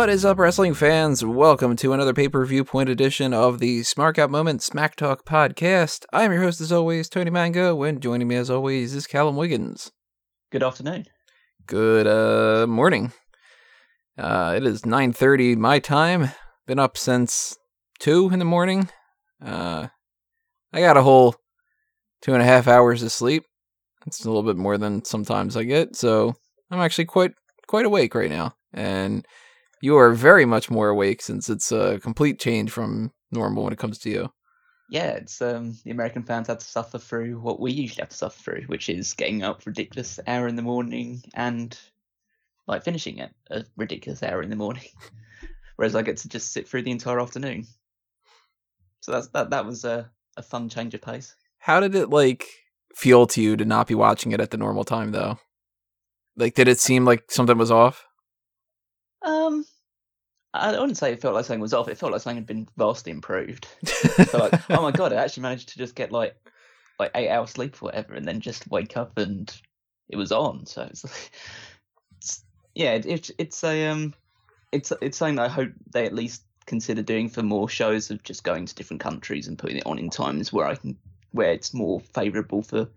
What is up, wrestling fans? Welcome to another pay per view point edition of the Smark Out Moment Smack Talk podcast. I'm your host, as always, Tony Mango, and joining me, as always, is Callum Wiggins. Good afternoon. Good uh, morning. Uh, it is 9.30 my time. Been up since 2 in the morning. Uh, I got a whole two and a half hours of sleep. It's a little bit more than sometimes I get, so I'm actually quite quite awake right now. And you are very much more awake since it's a complete change from normal when it comes to you. Yeah, it's um the American fans had to suffer through what we usually have to suffer through, which is getting up ridiculous hour in the morning and like finishing at a ridiculous hour in the morning. Whereas I get to just sit through the entire afternoon. So that's that that was a, a fun change of pace. How did it like feel to you to not be watching it at the normal time though? Like did it seem like something was off? Um I wouldn't say it felt like something was off. It felt like something had been vastly improved. so like, oh my god, I actually managed to just get like like eight hours sleep or whatever, and then just wake up and it was on. So it's like, it's, yeah, it, it's it's a um, it's it's something I hope they at least consider doing for more shows of just going to different countries and putting it on in times where I can where it's more favourable for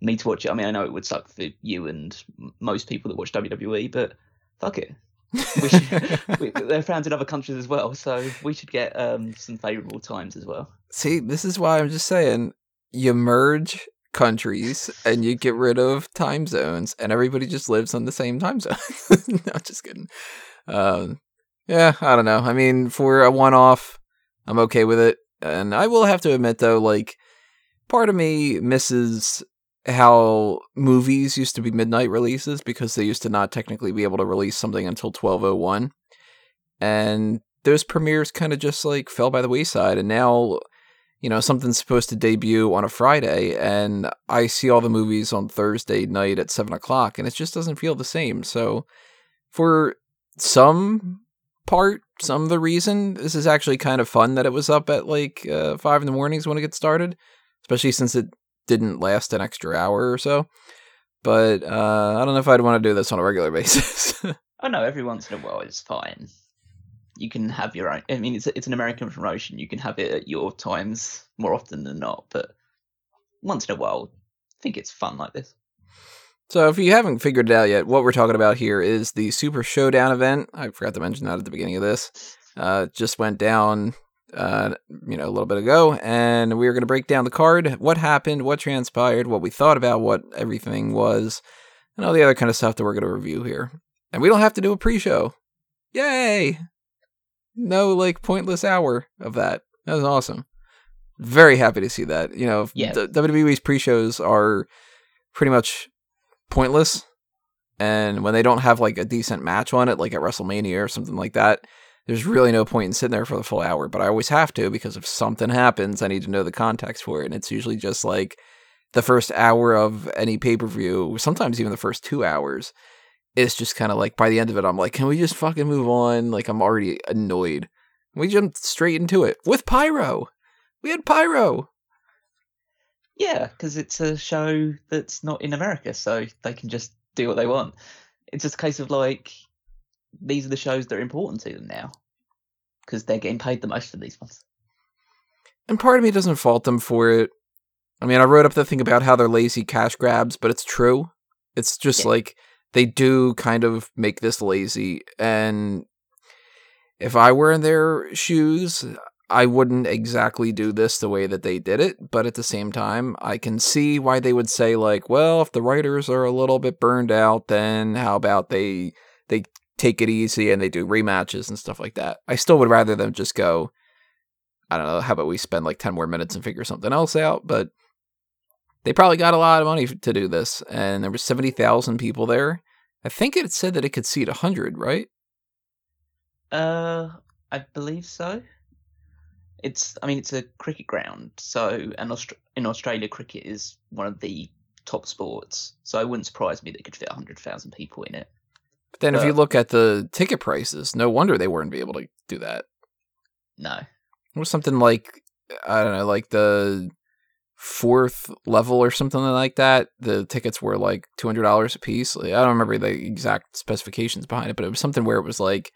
me to watch it. I mean, I know it would suck for you and most people that watch WWE, but fuck it, we should, we, they're found in other countries as well, so we should get um, some favourable times as well. See, this is why I'm just saying you merge countries and you get rid of time zones, and everybody just lives on the same time zone. no, just kidding. Um, yeah, I don't know. I mean, for a one-off, I'm okay with it, and I will have to admit though, like part of me misses how movies used to be midnight releases because they used to not technically be able to release something until 1201 and those premieres kind of just like fell by the wayside and now you know something's supposed to debut on a friday and i see all the movies on thursday night at 7 o'clock and it just doesn't feel the same. So for some part some of the reason this is actually kind of fun that it was up at like uh, 5 in the mornings when it gets started especially since it didn't last an extra hour or so. But uh, I don't know if I'd want to do this on a regular basis. oh no, every once in a while it's fine. You can have your own. I mean, it's it's an American promotion. You can have it at your times more often than not. But once in a while, I think it's fun like this. So, if you haven't figured it out yet, what we're talking about here is the Super Showdown event. I forgot to mention that at the beginning of this. Uh, just went down uh, you know, a little bit ago, and we are going to break down the card, what happened, what transpired, what we thought about what everything was, and all the other kind of stuff that we're going to review here. And we don't have to do a pre-show. Yay! No like pointless hour of that. That was awesome. Very happy to see that. You know, yeah. WWE's pre-shows are pretty much pointless, and when they don't have like a decent match on it, like at WrestleMania or something like that, there's really no point in sitting there for the full hour, but I always have to because if something happens, I need to know the context for it. And it's usually just like the first hour of any pay per view, sometimes even the first two hours. It's just kind of like by the end of it, I'm like, can we just fucking move on? Like, I'm already annoyed. We jumped straight into it with Pyro. We had Pyro. Yeah, because it's a show that's not in America, so they can just do what they want. It's just a case of like, these are the shows that are important to them now because they're getting paid the most for these ones. And part of me doesn't fault them for it. I mean, I wrote up the thing about how they're lazy cash grabs, but it's true. It's just yeah. like they do kind of make this lazy. And if I were in their shoes, I wouldn't exactly do this the way that they did it. But at the same time, I can see why they would say, like, well, if the writers are a little bit burned out, then how about they they take it easy and they do rematches and stuff like that. I still would rather them just go, I don't know, how about we spend like 10 more minutes and figure something else out? But they probably got a lot of money to do this. And there were 70,000 people there. I think it said that it could seat 100, right? Uh, I believe so. It's, I mean, it's a cricket ground. So, and Aust- in Australia, cricket is one of the top sports. So it wouldn't surprise me that it could fit 100,000 people in it. But then, if you look at the ticket prices, no wonder they weren't be able to do that. No, it was something like I don't know, like the fourth level or something like that. The tickets were like two hundred dollars a piece. Like, I don't remember the exact specifications behind it, but it was something where it was like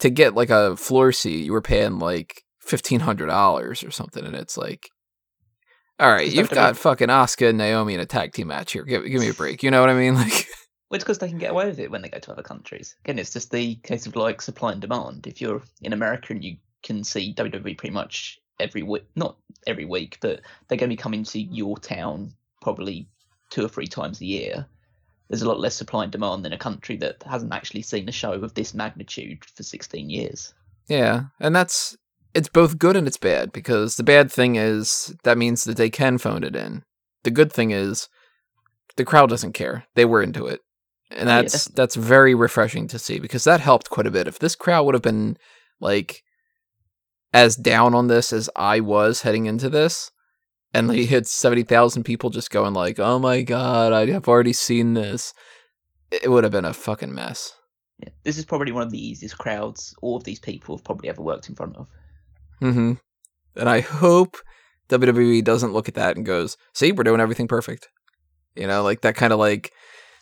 to get like a floor seat, you were paying like fifteen hundred dollars or something, and it's like, all right, you've got fucking Oscar and Naomi in a tag team match here. Give give me a break. You know what I mean? Like, Well, it's because they can get away with it when they go to other countries. Again, it's just the case of like supply and demand. If you're in America and you can see WWE pretty much every week, not every week, but they're going to be coming to your town probably two or three times a year. There's a lot less supply and demand than a country that hasn't actually seen a show of this magnitude for 16 years. yeah, and that's it's both good and it's bad because the bad thing is that means that they can phone it in. The good thing is the crowd doesn't care; they were into it, and Oh, yeah, that's that's very refreshing to see because that helped quite a bit. If this crowd would have been like as down on this as I was heading into this, and they hit seventy thousand people just going like, "Oh my god, I have already seen this," it would have been a fucking mess. Yeah. This is probably one of the easiest crowds all of these people have probably ever worked in front of. hmm And I hope WWE doesn't look at that and goes, "See, we're doing everything perfect." You know, like that kind of like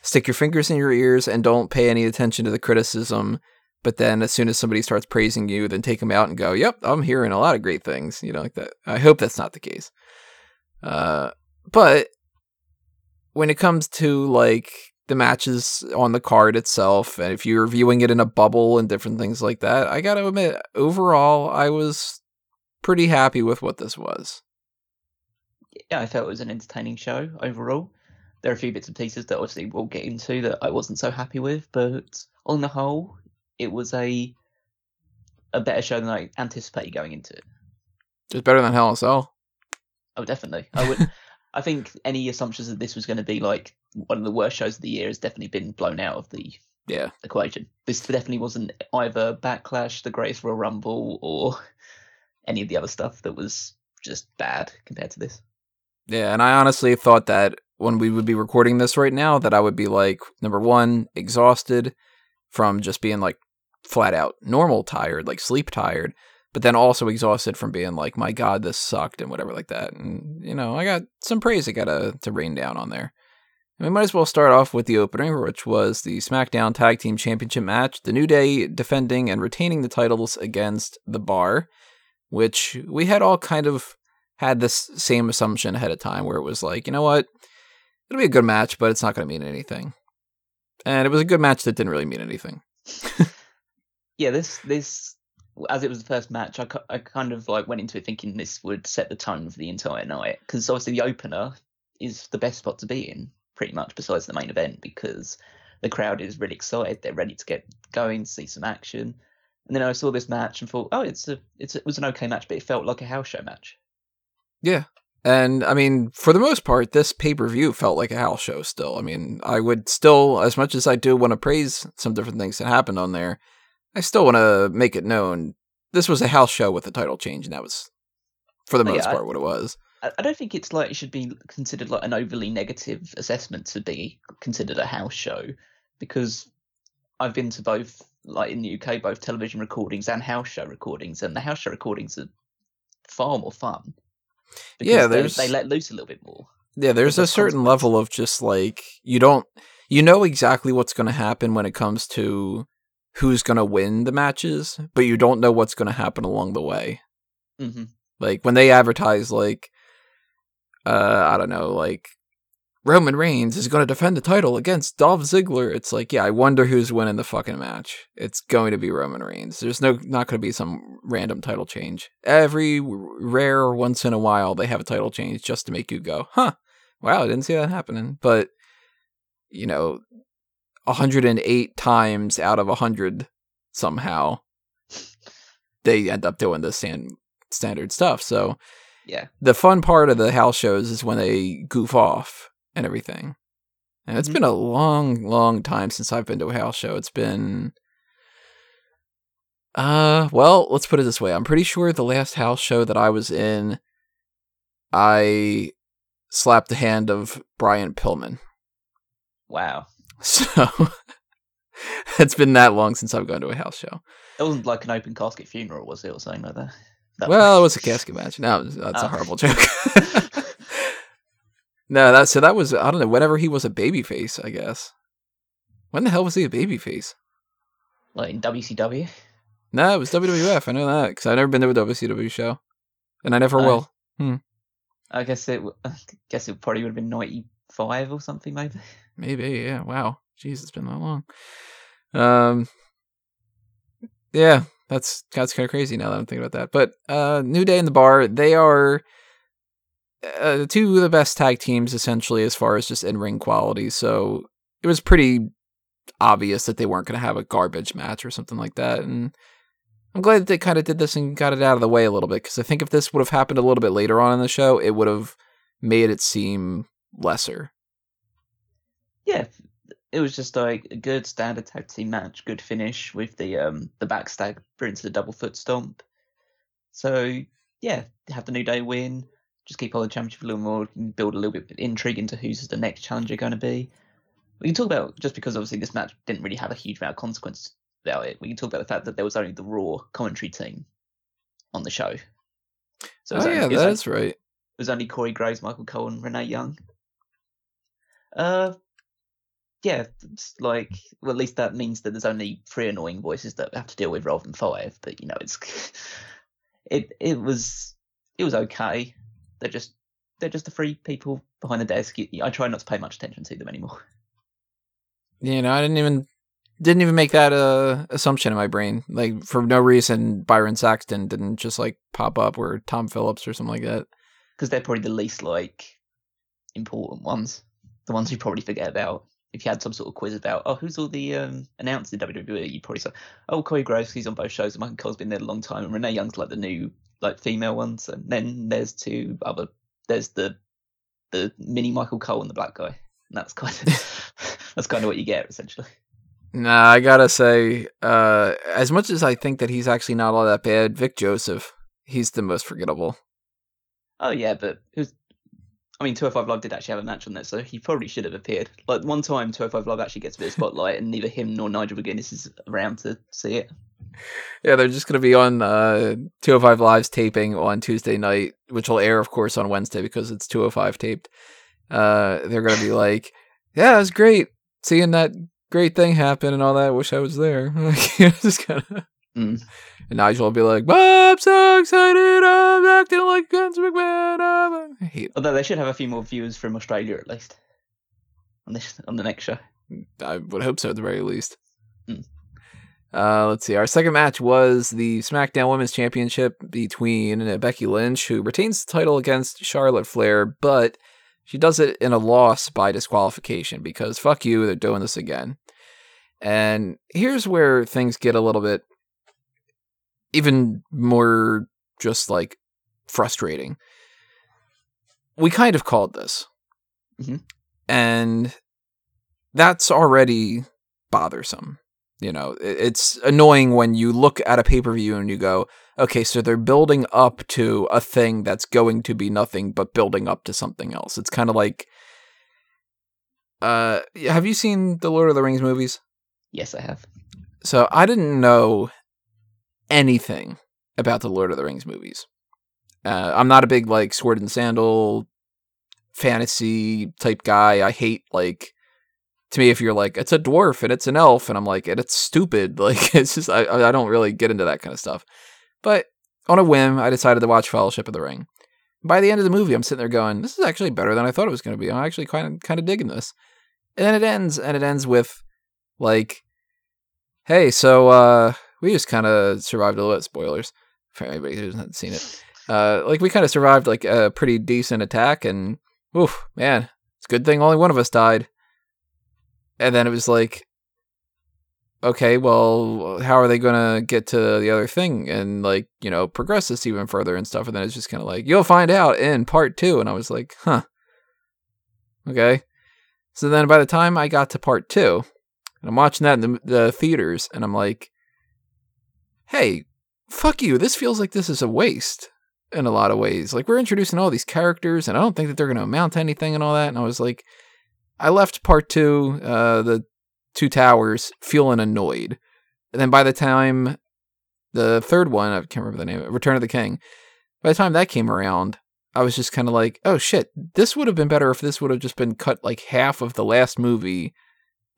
stick your fingers in your ears and don't pay any attention to the criticism. But then, as soon as somebody starts praising you, then take them out and go, "Yep, I'm hearing a lot of great things." You know, like that. I hope that's not the case. Uh, but when it comes to like the matches on the card itself, and if you're viewing it in a bubble and different things like that, I gotta admit, overall, I was pretty happy with what this was. yeah, I felt it was an entertaining show overall. There are a few bits and pieces that obviously we'll get into that I wasn't so happy with, but on the whole, it was a a better show than I anticipated going into it. It's better than Hell in a Cell. Oh, definitely. I would. I think any assumptions that this was going to be like one of the worst shows of the year has definitely been blown out of the Yeah. equation. This definitely wasn't either Backlash, the Greatest Royal Rumble, or any of the other stuff that was just bad compared to this. Yeah, and I honestly thought that when we would be recording this right now, that I would be like, number one, exhausted from just being like flat out normal tired, like sleep tired, but then also exhausted from being like, my God, this sucked and whatever like that. And, you know, I got some praise I got to, to rain down on there. And we might as well start off with the opening, which was the SmackDown Tag Team Championship match. The New Day defending and retaining the titles against The Bar, which we had all kind of had this same assumption ahead of time where it was like, you know what? It'll be a good match, but it's not going to mean anything. And it was a good match that didn't really mean anything. yeah, this this as it was the first match, I, I kind of like went into it thinking this would set the tone for the entire night because obviously the opener is the best spot to be in, pretty much besides the main event because the crowd is really excited, they're ready to get going, see some action. And then I saw this match and thought, oh, it's a it's a, it was an okay match, but it felt like a house show match. Yeah. And I mean, for the most part, this pay per view felt like a house show still. I mean, I would still, as much as I do want to praise some different things that happened on there, I still want to make it known this was a house show with a title change, and that was, for the most yeah, I- part, what it was. I I don't think it's like it should be considered like an overly negative assessment to be considered a house show because I've been to both like in the UK both television recordings and house show recordings and the house show recordings are far more fun. Yeah, they- there's- they let loose a little bit more. Yeah, there's a certain level of just like you don't you know exactly what's going to happen when it comes to who's going to win the matches, but you don't know what's going to happen along the way. hmm Like when they advertise like uh I don't know, like Roman Reigns is going to defend the title against Dolph Ziggler. It's like, yeah, I wonder who's winning the fucking match. It's going to be Roman Reigns. There's no not going to be some random title change. Every rare once in a while they have a title change just to make you go, "Huh. Wow, I didn't see that happening." But you know, 108 times out of 100 somehow they end up doing the stand, standard stuff. So Yeah. the fun part of the house shows is when they goof off and everything. And it's Mhm. been a long, long time since I've been to a house show. It's been uh well, let's put it this way. I'm pretty sure the last house show that I was in I slapped the hand of Brian Pillman. Wow. So it's been that long since I've gone to a house show. It wasn't like an open casket funeral, was it, or something like that? That Well, it was a casket match. No, that's Oh. a horrible joke. no, that so that was I don't know. Whenever he was a babyface, I guess. When the hell was he a babyface? like in WCW. No, it was WWF. I know that because I've never been to a WCW show, and I never Oh. will. I guess it. I guess it probably would have been ninety five or something, maybe. Maybe, yeah. Wow, jeez, it's been that long. Um, yeah, that's that's kind of crazy now that I'm thinking about that. But uh, New Day in the Bar, they are uh, two of the best tag teams essentially as far as just in ring quality. So it was pretty obvious that they weren't going to have a garbage match or something like that, and. I'm glad that they kind of did this and got it out of the way a little bit because I think if this would have happened a little bit later on in the show, it would have made it seem lesser. Yeah, it was just like a good standard tag team match, good finish with the um the backstab into the double foot stomp. So yeah, have the new day win. Just keep on the championship a little more, and build a little bit of intrigue into who's the next challenger going to be. We can talk about just because obviously this match didn't really have a huge amount of consequence about it. We can talk about the fact that there was only the Raw commentary team on the show. So oh only- yeah, was only- that's right. it was only Corey Graves, Michael Cole, and Renee Young. Uh, yeah, it's like well, at least that means that there's only three annoying voices that we have to deal with rather than five. But you know, it's it it was it was okay. They're just they're just the three people behind the desk. I try not to pay much attention to them anymore. You know, I didn't even didn't even make that uh, assumption in my brain. Like for no reason, Byron Saxton didn't just like pop up or Tom Phillips or something like that. because they're probably the least like important ones, the ones you probably forget about. If you had some sort of quiz about, oh, who's all the um, announcers in WWE, you'd probably say, oh, Corey Graves, he's on both shows, and Michael Cole's been there a long time, and Renee Young's like the new like female ones, and then there's two other, there's the the mini Michael Cole and the black guy, and that's kind of that's kind of what you get essentially. Nah, I gotta say, uh, as much as I think that he's actually not all that bad, Vic Joseph, he's the most forgettable. Oh yeah, but it was. I mean, 205 Live did actually have a match on there, so he probably should have appeared. Like one time, 205 Live actually gets a bit of spotlight, and neither him nor Nigel McGuinness is around to see it. Yeah, they're just gonna be on uh 205 Live's taping on Tuesday night, which will air, of course, on Wednesday because it's 205 taped. Uh, they're gonna be like, "Yeah, it was great seeing that great thing happen and all that. Wish I was there." Like, just kind of. Mm. And Nigel will be like, "I'm so excited! I'm acting like Vince McMahon." I'm... I hate. Although they should have a few more viewers from Australia at least on this on the next show. I would hope so at the very least. Mm. Uh, let's see. Our second match was the SmackDown Women's Championship between Becky Lynch, who retains the title against Charlotte Flair, but she does it in a loss by disqualification because fuck you, they're doing this again. And here's where things get a little bit even more just like frustrating. We kind of called this. Mhm. And that's already bothersome. You know, it's annoying when you look at a pay per view and you go, okay, so they're building up to a thing that's going to be nothing but building up to something else. It's kind of like, uh, have you seen the Lord of the Rings movies? Yes, I have. So I didn't know anything about the Lord of the Rings movies. Uh, I'm not a big like sword and sandal fantasy type guy. I hate like to me if you're like it's a dwarf and it's an elf and I'm like and it's stupid. Like it's just I I don't really get into that kind of stuff. But on a whim, I decided to watch Fellowship of the Ring. By the end of the movie, I'm sitting there going, "This is actually better than I thought it was going to be. I'm actually kind of kind of digging this." And then it ends, and it ends with like hey, so uh, we just kind of survived a little bit. Spoilers for anybody who hasn't seen it. Uh, like we kind of survived like a pretty decent attack, and oof, man, it's a good thing only one of us died. And then it was like, okay, well, how are they gonna get to the other thing and like you know progress this even further and stuff? And then it's just kind of like you'll find out in part two. And I was like, huh, okay. So then by the time I got to part two, and I'm watching that in the, the theaters, and I'm like, hey, fuck you. This feels like this is a waste in a lot of ways. Like, we're introducing all these characters, and I don't think that they're going to amount to anything and all that. And I was like, I left part two, uh, the Two Towers, feeling annoyed. And then by the time the third one, I can't remember the name, Return of the King, by the time that came around, I was just kind of like, oh shit, this would have been better if this would have just been cut like half of the last movie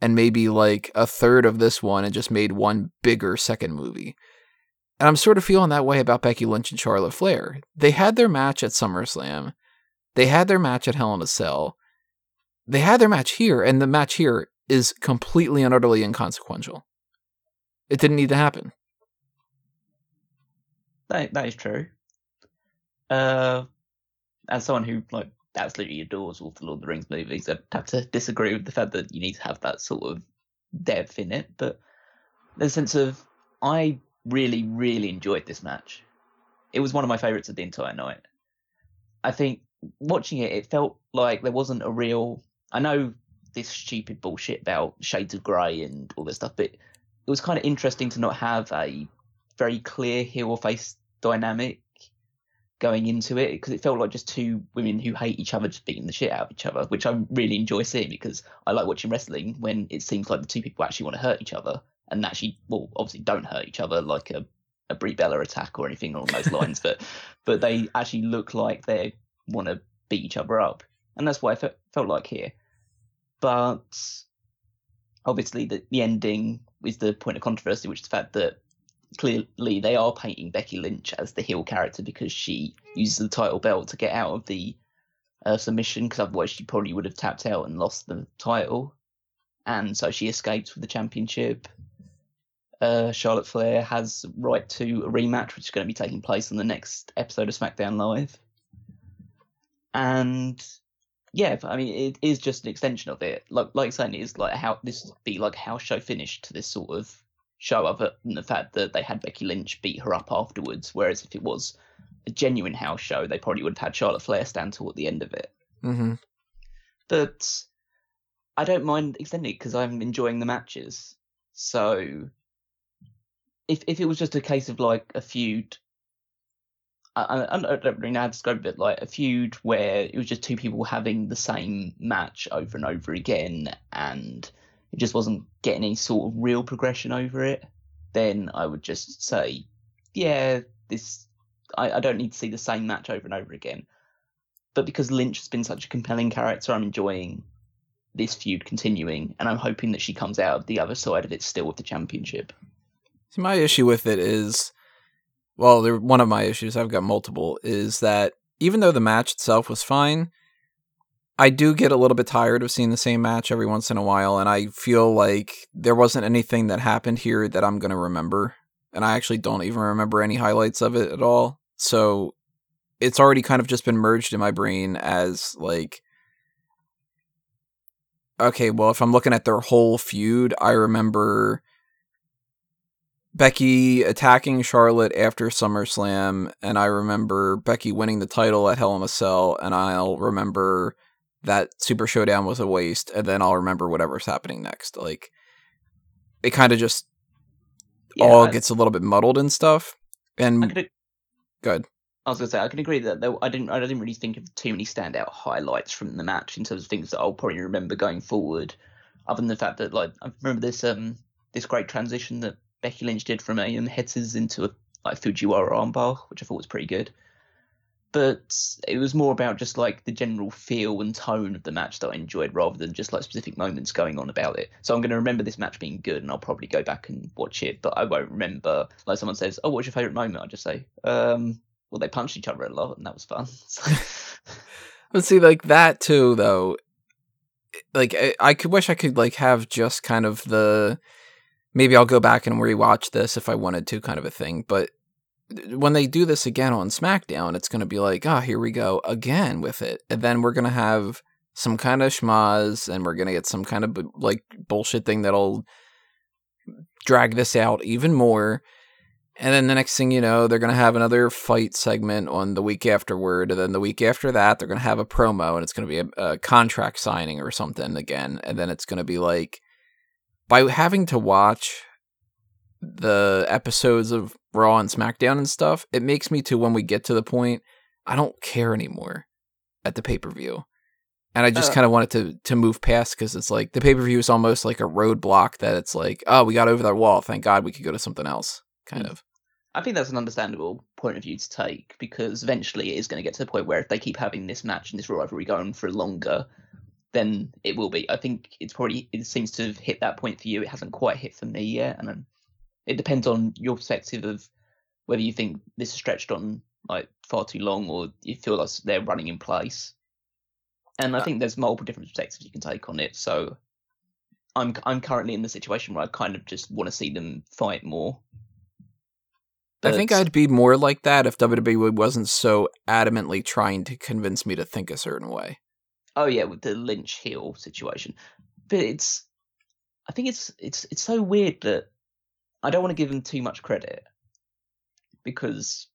and maybe like a third of this one and just made one bigger second movie. And I'm sort of feeling that way about Becky Lynch and Charlotte Flair. They had their match at SummerSlam. They had their match at Hell in a Cell. They had their match here, and the match here is completely and utterly inconsequential. It didn't need to happen. That that is true. Uh, as someone who like absolutely adores all the Lord of the Rings movies, I'd have to disagree with the fact that you need to have that sort of depth in it. But a sense of I really, really enjoyed this match. It was one of my favourites of the entire night. I think watching it, it felt like there wasn't a real. I know this stupid bullshit about shades of grey and all this stuff, but it was kind of interesting to not have a very clear heel or face dynamic going into it because it felt like just two women who hate each other just beating the shit out of each other, which I really enjoy seeing because I like watching wrestling when it seems like the two people actually want to hurt each other and actually, well, obviously don't hurt each other like a, a Brie Bella attack or anything along those lines, but but they actually look like they want to beat each other up, and that's what I fe- felt like here. But obviously, the, the ending is the point of controversy, which is the fact that clearly they are painting Becky Lynch as the heel character because she uses the title belt to get out of the uh, submission because otherwise she probably would have tapped out and lost the title. And so she escapes with the championship. Uh, Charlotte Flair has right to a rematch, which is going to be taking place on the next episode of SmackDown Live. And yeah, I mean, it is just an extension of it. Like, like saying, it is like how this would be like house show finish to this sort of show, other than the fact that they had Becky Lynch beat her up afterwards. Whereas if it was a genuine house show, they probably would have had Charlotte Flair stand at the end of it. Mm-hmm. But I don't mind extending it because I'm enjoying the matches. So if if it was just a case of like a feud, I, I, don't really know how to describe it. Like a feud where it was just two people having the same match over and over again, and it just wasn't getting any sort of real progression over it. Then I would just say, yeah, this I, I don't need to see the same match over and over again. But because Lynch has been such a compelling character, I'm enjoying this feud continuing, and I'm hoping that she comes out of the other side of it still with the championship. See, my issue with it is, well, one of my issues, I've got multiple, is that even though the match itself was fine, I do get a little bit tired of seeing the same match every once in a while, and I feel like there wasn't anything that happened here that I'm going to remember. And I actually don't even remember any highlights of it at all. So it's already kind of just been merged in my brain as like okay, well, if I'm looking at their whole feud, I remember Becky attacking Charlotte after SummerSlam, and I remember Becky winning the title at Hell in a Cell, and I'll remember that Super Showdown was a waste, and then I'll remember whatever's happening next. Like, it kind of just Yeah, all I- gets a little bit muddled and stuff. I And could good. I was gonna say I can agree that there, I didn't I didn't really think of too many standout highlights from the match in terms of things that I'll probably remember going forward, other than the fact that like I remember this um this great transition that Becky Lynch did from a um, headers into a like Fujiwara armbar, which I thought was pretty good. But it was more about just like the general feel and tone of the match that I enjoyed, rather than just like specific moments going on about it. So I'm going to remember this match being good, and I'll probably go back and watch it. But I won't remember like someone says, "Oh, what's your favorite moment?" I'll just say, um, well, they punched each other a lot, and that was fun. But see, like that too, though. Like I, I could wish I could like have just kind of the maybe I'll go back and rewatch this if I wanted to, kind of a thing. But when they do this again on SmackDown, it's going to be like, oh, here we go again with it, and then we're going to have some kind of schmozz, and we're going to get some kind of like bullshit thing that'll drag this out even more. And then the next thing you know, they're going to have another fight segment on the week afterward. And then the week after that, they're going to have a promo and it's going to be a, a contract signing or something again. And then it's going to be like, by having to watch the episodes of Raw and SmackDown and stuff, it makes me to when we get to the point, I don't care anymore at the pay per view. And I just Uh. kind of wanted to to move past because it's like the pay per view is almost like a roadblock that it's like, oh, we got over that wall. Thank God we could go to something else. Kind Mm. of. I think that's an understandable point of view to take because eventually it is going to get to the point where if they keep having this match and this rivalry going for longer, then it will be. I think it's probably it seems to have hit that point for you. It hasn't quite hit for me yet, and um, it depends on your perspective of whether you think this is stretched on like far too long or you feel like they're running in place. And I Uh, think there's multiple different perspectives you can take on it. So I'm I'm currently in the situation where I kind of just want to see them fight more. I think I'd be more like that if WWE wasn't so adamantly trying to convince me to think a certain way. Oh yeah, with the Lynch heel situation. But it's I think it's it's it's so weird that I don't want to give them too much credit because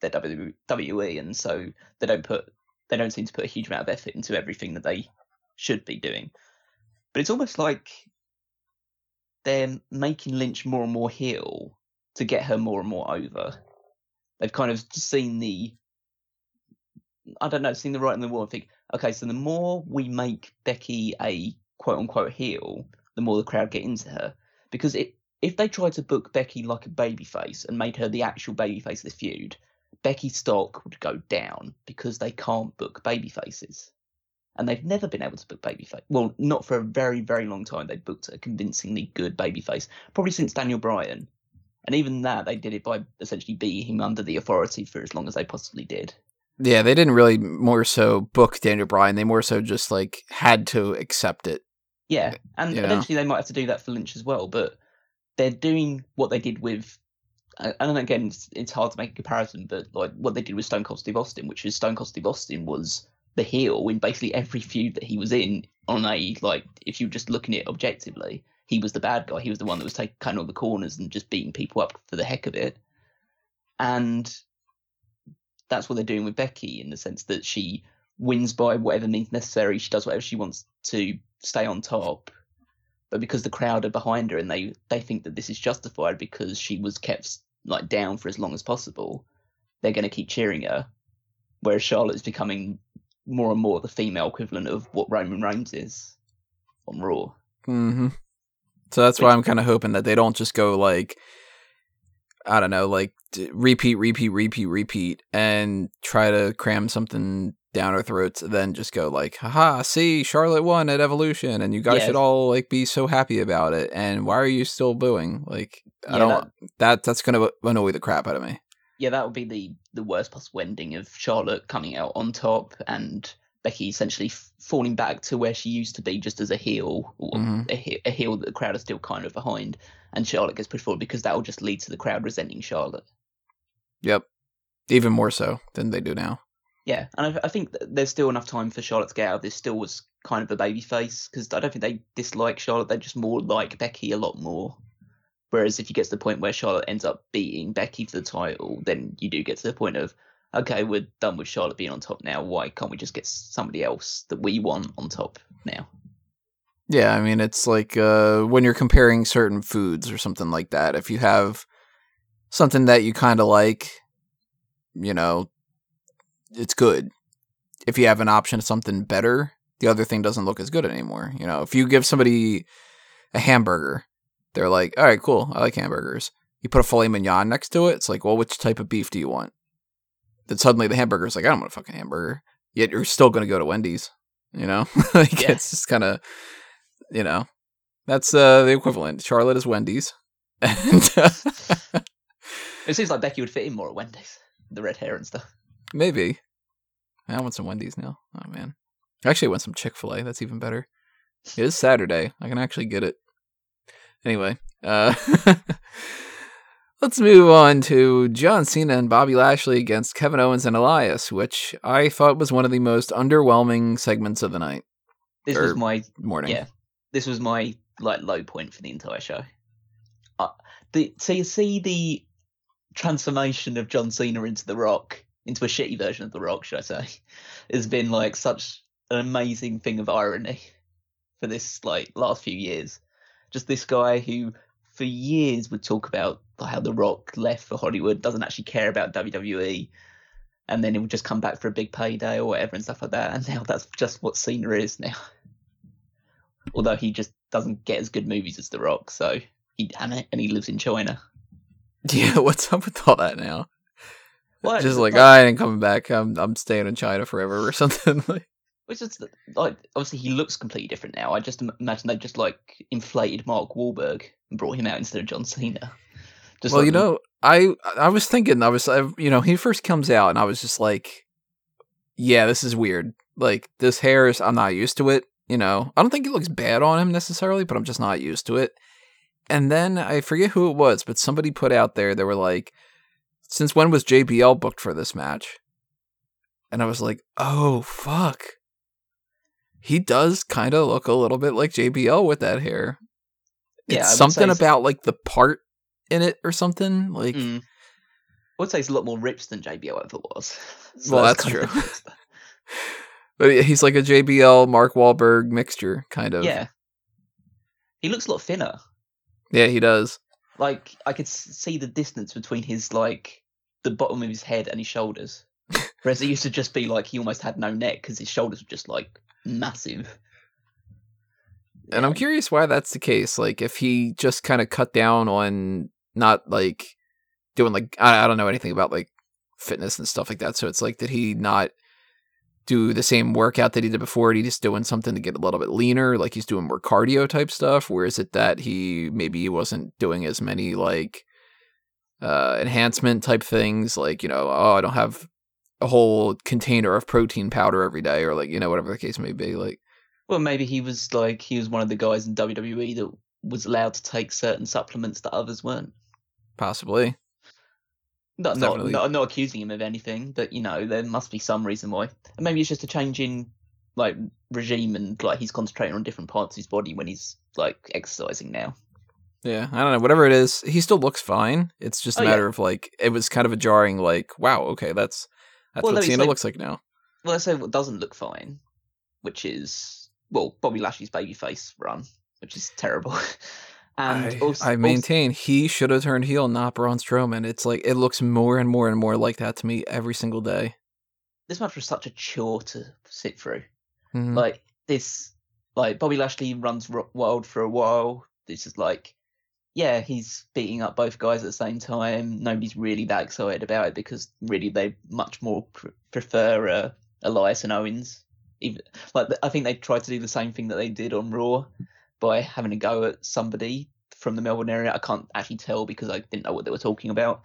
they're WWE and so they don't put they don't seem to put a huge amount of effort into everything that they should be doing. But it's almost like they're making Lynch more and more heel to get her more and more over. They've kind of seen the I don't know, seen the right and the wrong and think, okay, so the more we make Becky a quote unquote heel, the more the crowd get into her. Because it, if they tried to book Becky like a babyface and made her the actual babyface of the feud, Becky's stock would go down because they can't book babyfaces. And they've never been able to book babyface. Well, not for a very, very long time. They booked a convincingly good babyface, probably since Daniel Bryan. And even that, they did it by essentially beating him under the authority for as long as they possibly did. Yeah, they didn't really more so book Daniel Bryan. They more so just like had to accept it. Yeah, and You know? eventually they might have to do that for Lynch as well. But they're doing what they did with, and again, it's, it's hard to make a comparison, but like what they did with Stone Cold Steve Austin, which is Stone Cold Steve Austin was the heel in basically every feud that he was in. On a like, if you're just looking at it objectively, he was the bad guy. He was the one that was taking kind of all the corners and just beating people up for the heck of it. And that's what they're doing with Becky in the sense that she wins by whatever means necessary. She does whatever she wants to stay on top. But because the crowd are behind her and they, they think that this is justified because she was kept like down for as long as possible, they're going to keep cheering her. Whereas Charlotte is becoming more and more the female equivalent of what Roman Reigns is on Raw. hmm So that's why I'm kind of hoping that they don't just go like, I don't know, like d- repeat, repeat, repeat, repeat, and try to cram something down our throats, then just go like, haha, see, Charlotte won at Evolution, and you guys Yeah. should all like be so happy about it. And why are you still booing? Like, I Yeah, don't. That, that's gonna annoy the crap out of me. yeah, that would be the the worst possible ending of Charlotte coming out on top and Becky essentially f- falling back to where she used to be, just as a heel, or Mhm. a, he- a heel that the crowd are still kind of behind, and Charlotte gets pushed forward because that will just lead to the crowd resenting Charlotte. Yep. Even more so than they do now. Yeah, and I, I think that there's still enough time for Charlotte to get out of this. Still was kind of a baby face because I don't think they dislike Charlotte. They just more like Becky a lot more. Whereas if you get to the point where Charlotte ends up beating Becky for the title, then you do get to the point of okay, we're done with Charlotte being on top now. Why can't we just get somebody else that we want on top now? Yeah, I mean it's like uh, when you're comparing certain foods or something like that. If you have something that you kind of like, you know, it's good. If you have an option of something better, the other thing doesn't look as good anymore. You know, if you give somebody a hamburger, they're like, "All right, cool, I like hamburgers." You put a filet mignon next to it, it's like, "Well, which type of beef do you want?" Then suddenly the hamburger's like, "I don't want a fucking hamburger." Yet you're still going to go to Wendy's. You know, like Yeah. it's just kind of you know, that's uh, the equivalent. Charlotte is Wendy's, and uh, It seems like Becky would fit in more at Wendy's, the red hair and stuff. maybe I want some Wendy's now. Oh man, I actually, I want some Chick Fil A. That's even better. It is Saturday. I can actually get it. Anyway, uh, let's move on to John Cena and Bobby Lashley against Kevin Owens and Elias, which I thought was one of the most underwhelming segments of the night This was my morning. Yeah. this was my like low point for the entire show. Uh, the so you see the transformation of John Cena into The Rock, into a shitty version of The Rock, should I say, has been like such an amazing thing of irony for this like last few years. Just this guy who for years would talk about how The Rock left for Hollywood, doesn't actually care about WWE. And then it would just come back for a big payday or whatever and stuff like that. And now that's just what Cena is now although he just doesn't get as good movies as The Rock. So he and, it and he lives in China. Yeah, what's up with all that now? Well, Just like, "Ah, I ain't coming back. I'm I'm staying in China forever or something. like, which is like obviously he looks completely different now. I just imagine they just like inflated Mark Wahlberg and brought him out instead of John Cena. Just well, like, you know, I I was thinking I was I, you know he first comes out and I was just like, yeah, this is weird. Like this hair is I'm not used to it. You know, I don't think it looks bad on him necessarily, but I'm just not used to it. And then I forget who it was, but somebody put out there they were like, since when was JBL booked for this match? And I was like, oh fuck. He does kind of look a little bit like JBL with that hair. Yeah, it's something about like the part in it or something. Like Mm. I would say he's a lot more ripped than JBL ever was. Well, that's kind of- but he's like a JBL Mark Wahlberg mixture kind of. yeah. He looks a lot thinner. Yeah, he does. Like I could see the distance between his like the bottom of his head and his shoulders. Whereas it used to just be like he almost had no neck because his shoulders were just like massive. And I'm curious why that's the case. Like if he just kind of cut down on not like doing like I, I don't know anything about like fitness and stuff like that. So it's like did he not do the same workout that he did before? Did he just doing something to get a little bit leaner? Like he's doing more cardio type stuff? Where is it that he maybe he wasn't doing as many like uh enhancement type things? Like, you know, oh I don't have a whole container of protein powder every day or like, you know, whatever the case may be. Like Well, maybe he was like he was one of the guys in WWE that was allowed to take certain supplements that others weren't. possibly. Not, not, Definitely. not, not accusing him of anything, but you know there must be some reason why. And maybe it's just a change in like regime and like he's concentrating on different parts of his body when he's like exercising now. Yeah, I don't know. Whatever it is, he still looks fine. It's just a Oh, yeah. matter of like it was kind of a jarring, like, wow, okay, that's that's Well, what no, Cena like- looks like now. Well, let's say what doesn't look fine, which is well Bobby Lashley's babyface run, which is terrible. and I, also, I also- maintain he should have turned heel, not Braun Strowman. It's like it looks more and more and more like that to me every single day. this match was such a chore to sit through. Mhm. like this like bobby lashley runs wild for a while this is like yeah he's beating up both guys at the same time. Nobody's really that excited about it because really they much more pr- prefer uh, elias and owens. Even like i think they tried to do the same thing that they did on raw by having a go at somebody from the melbourne area. I can't actually tell because i didn't know what they were talking about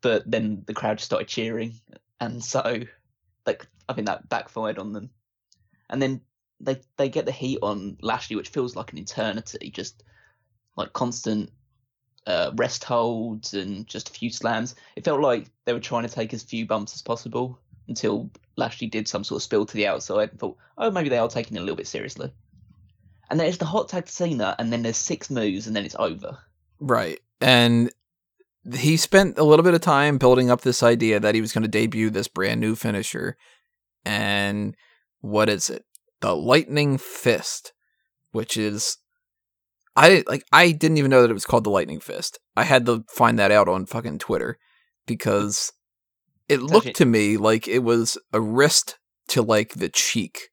but then the crowd started cheering. And so like i think that backfired on them. And then they they get the heat on Lashley, which feels like an eternity, just like constant uh, rest holds and just a few slams. It felt like they were trying to take as few bumps as possible until Lashley did some sort of spill to the outside and thought, oh, maybe they are taking it a little bit seriously. And there's the hot tag to Cena, and then there's six moves, and then it's over. Right. And he spent a little bit of time building up this idea that he was going to debut this brand new finisher. And what is it? The Lightning Fist, which is I like I didn't even know that it was called the Lightning Fist. I had to find that out on fucking Twitter because it looked to me like it was a wrist to like the cheek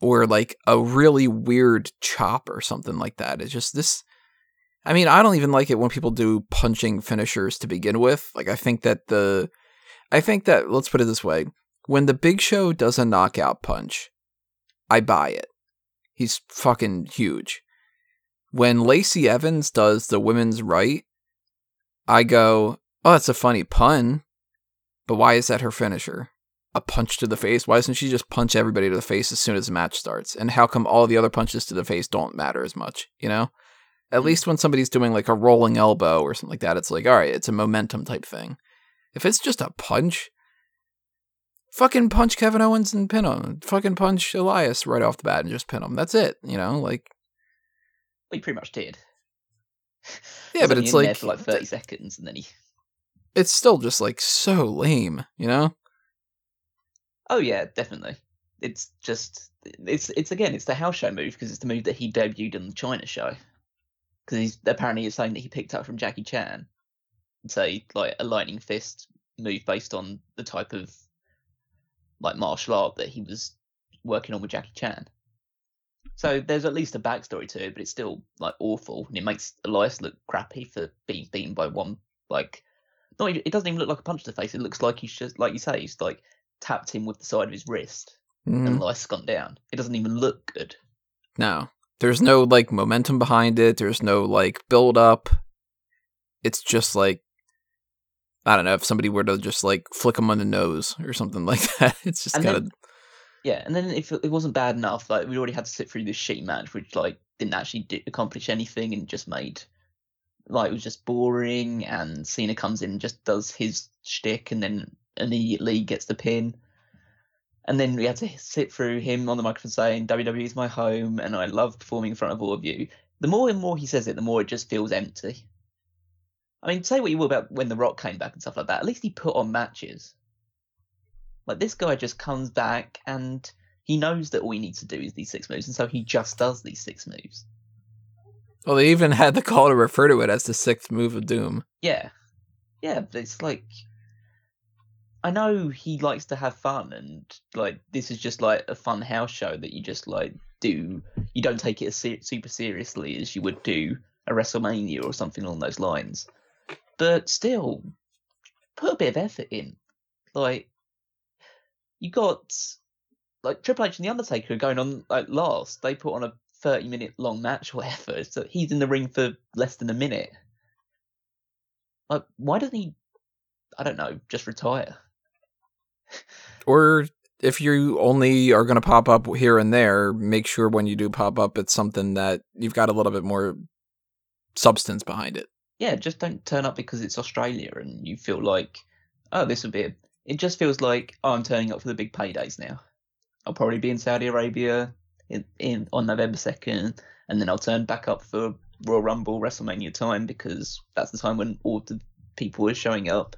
or like a really weird chop or something like that. It's just this I mean, I don't even like it when people do punching finishers to begin with. Like I think that the I think that let's put it this way. When the Big Show does a knockout punch, I buy it. He's fucking huge. When Lacey Evans does the women's right, I go, "Oh, that's a funny pun." But why is that her finisher? A punch to the face? Why doesn't she just punch everybody to the face as soon as the match starts? And how come all the other punches to the face don't matter as much, you know? At hmm. least when somebody's doing like a rolling elbow or something like that, it's like, all right, it's a momentum type thing. If it's just a punch, fucking punch Kevin Owens and pin him. Fucking punch Elias right off the bat and just pin him. That's it, you know? Like, Well, he pretty much did. yeah, but it's like, for like thirty seconds, and then he. it's still just like so lame, you know? Oh yeah, definitely. It's just it's it's again it's the house show move because it's the move that he debuted in the China show. Because he's apparently it's something that he picked up from Jackie Chan. It's a like a lightning fist move based on the type of like martial art that he was working on with Jackie Chan. So there's at least a backstory to it, but it's still like awful, and it makes Elias look crappy for being beaten by one like. Not even, it doesn't even look like a punch to the face. It looks like he's just like you say, he's like tapped him with the side of his wrist Mhm. and Elias gone down. It doesn't even look good. No. There's no like momentum behind it. There's no like build up. It's just like I don't know if somebody were to just like flick him on the nose or something like that. It's just kind of Yeah, and then if it wasn't bad enough, like we already had to sit through this shitty match, which like didn't actually do, accomplish anything and just made like it was just boring. And Cena comes in, and just does his shtick, and then immediately gets the pin. And then we had to sit through him on the microphone saying WWE is my home, and I love performing in front of all of you. The more and more he says it, the more it just feels empty. I mean, say what you will about when The Rock came back and stuff like that. At least he put on matches. Like this guy just comes back and he knows that all he needs to do is these six moves, and so he just does these six moves. well, they even had the call to refer to it as the sixth move of doom. Yeah, yeah. But it's like I know he likes to have fun, and like this is just like a fun house show that you just like do. You don't take it as se- super seriously as you would do a WrestleMania or something along those lines. But still, put a bit of effort in. Like you got like Triple H and the Undertaker going on like last. They put on a thirty minute long match or whatever. So he's in the ring for less than a minute. Like, why doesn't he? I don't know. Just retire. Or if you only are going to pop up here and there, make sure when you do pop up, it's something that you've got a little bit more substance behind it. Yeah, just don't turn up because it's Australia and you feel like, oh, this would be. A... It just feels like, oh, I'm turning up for the big paydays now. I'll probably be in Saudi Arabia in, in on November second, and then I'll turn back up for Royal Rumble, WrestleMania time because that's the time when all the people are showing up.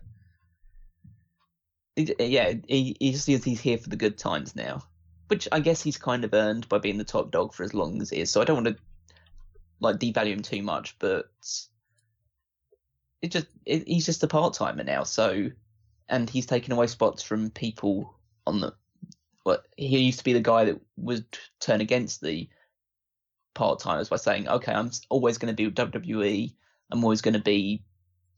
It- yeah, he, he just he's here for the good times now, which I guess he's kind of earned by being the top dog for as long as he is. So I don't want to like devalue him too much, but it just it, he's just a part timer now. So, and he's taken away spots from people on the. What he used to be the guy that would turn against the part timers by saying, "Okay, I'm always going to be WWE. I'm always going to be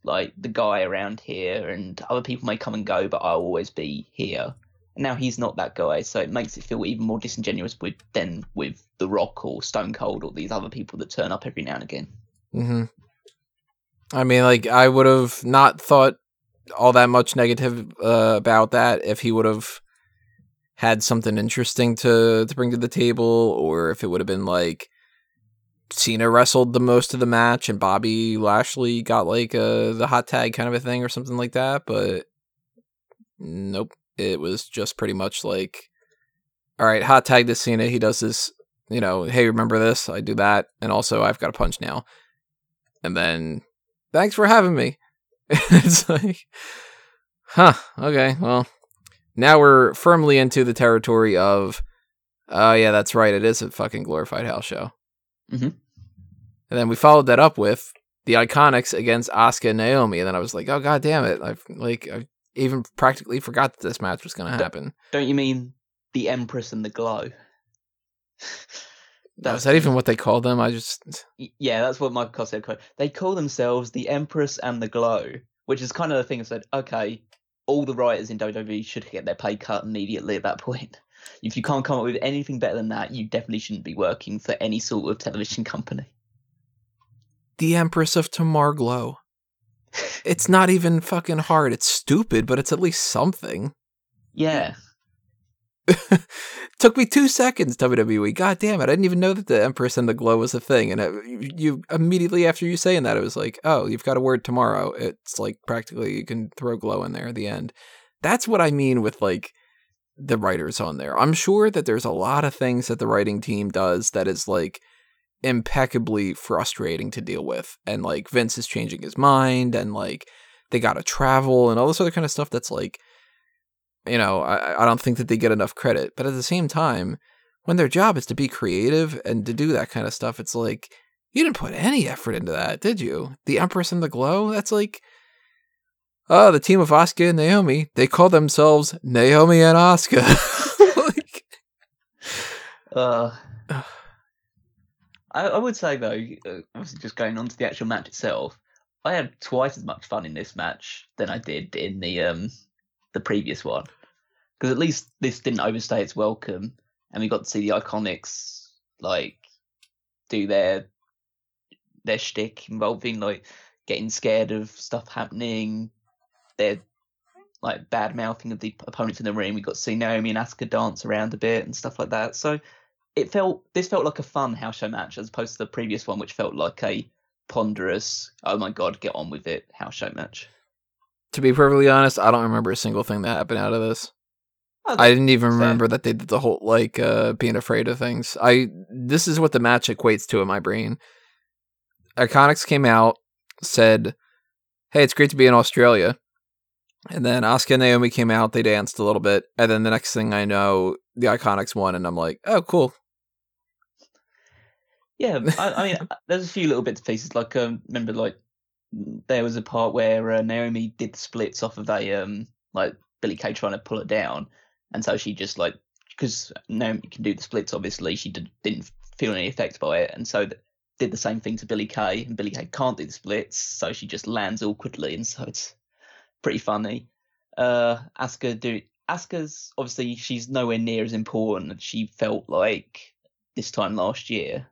like the guy around here, and other people may come and go, but I'll always be here." And now he's not that guy, so it makes it feel even more disingenuous with than with The Rock or Stone Cold or these other people that turn up every now and again. Mm-hmm. I mean, like, I would have not thought all that much negative uh, about that if he would have had something interesting to to bring to the table, or if it would have been like Cena wrestled the most of the match and Bobby Lashley got like uh, the hot tag kind of a thing or something like that. But nope, it was just pretty much like, all right, hot tag to Cena. He does this, you know, hey, remember this? I do that, and also I've got a punch now. And then, thanks for having me. it's like, huh, okay, well, now we're firmly into the territory of, oh, yeah, that's right, it is a fucking glorified house show. Mhm. And then we followed that up with the Iconics against Asuka and Naomi. And then I was like, oh, god damn it. I've, like, I even practically forgot that this match was going to happen. Don't you mean the Empress and the Glow? Was that even what they called them? I just, Yeah, that's what Michael said. quote, They call themselves the Empress and the Glow, which is kind of the thing I said, okay, all the writers in WWE should get their pay cut immediately at that point. If you can't come up with anything better than that, you definitely shouldn't be working for any sort of television company. the Empress of Tamarglow. It's not even fucking hard. It's stupid, but it's at least something. Yeah. Took me two seconds, WWE. God damn it. I didn't even know that the Empress and the Glow was a thing. And it, you, you immediately after you saying that, it was like, oh, you've got a word tomorrow. It's like practically you can throw Glow in there at the end. That's what I mean with like the writers on there. I'm sure that there's a lot of things that the writing team does that is like impeccably frustrating to deal with. And like Vince is changing his mind and like they got to travel and all this other kind of stuff that's like, you know, I, I don't think that they get enough credit. But at the same time, when their job is to be creative and to do that kind of stuff, it's like, you didn't put any effort into that, did you? The Empress and the Glow? That's like, oh, the team of Asuka and Naomi, they call themselves Naomi and Asuka. like, Uh, I, I would say though, uh, obviously just going on to the actual match itself, I had twice as much fun in this match than I did in the um the previous one, because at least this didn't overstay its welcome, and we got to see the Iconics like do their their shtick involving like getting scared of stuff happening, their like bad mouthing of the opponents in the ring. We got to see Naomi and Asuka dance around a bit and stuff like that. So it felt this felt like a fun house show match as opposed to the previous one, which felt like a ponderous, oh my god, get on with it house show match. To be perfectly honest, I don't remember a single thing that happened out of this. Oh, I didn't even fair. remember that they did the whole like uh being afraid of things. I this is what the match equates to in my brain. Iconics came out, said, "Hey, it's great to be in Australia." And then Asuka and Naomi came out, they danced a little bit, and then the next thing I know, the Iconics won, and I'm like, "Oh, cool." Yeah, I, I mean, there's a few little bits and pieces. Like, um, remember, like there was a part where uh, Naomi did the splits off of a um, like Billy Kay trying to pull it down, and so she just like because Naomi can do the splits. Obviously, she did, didn't feel any effect by it, and so th- did the same thing to Billy Kay, and Billy Kay can't do the splits, so she just lands awkwardly, and so it's pretty funny. Uh, Asuka do Asuka's obviously she's nowhere near as important as she felt like this time last year,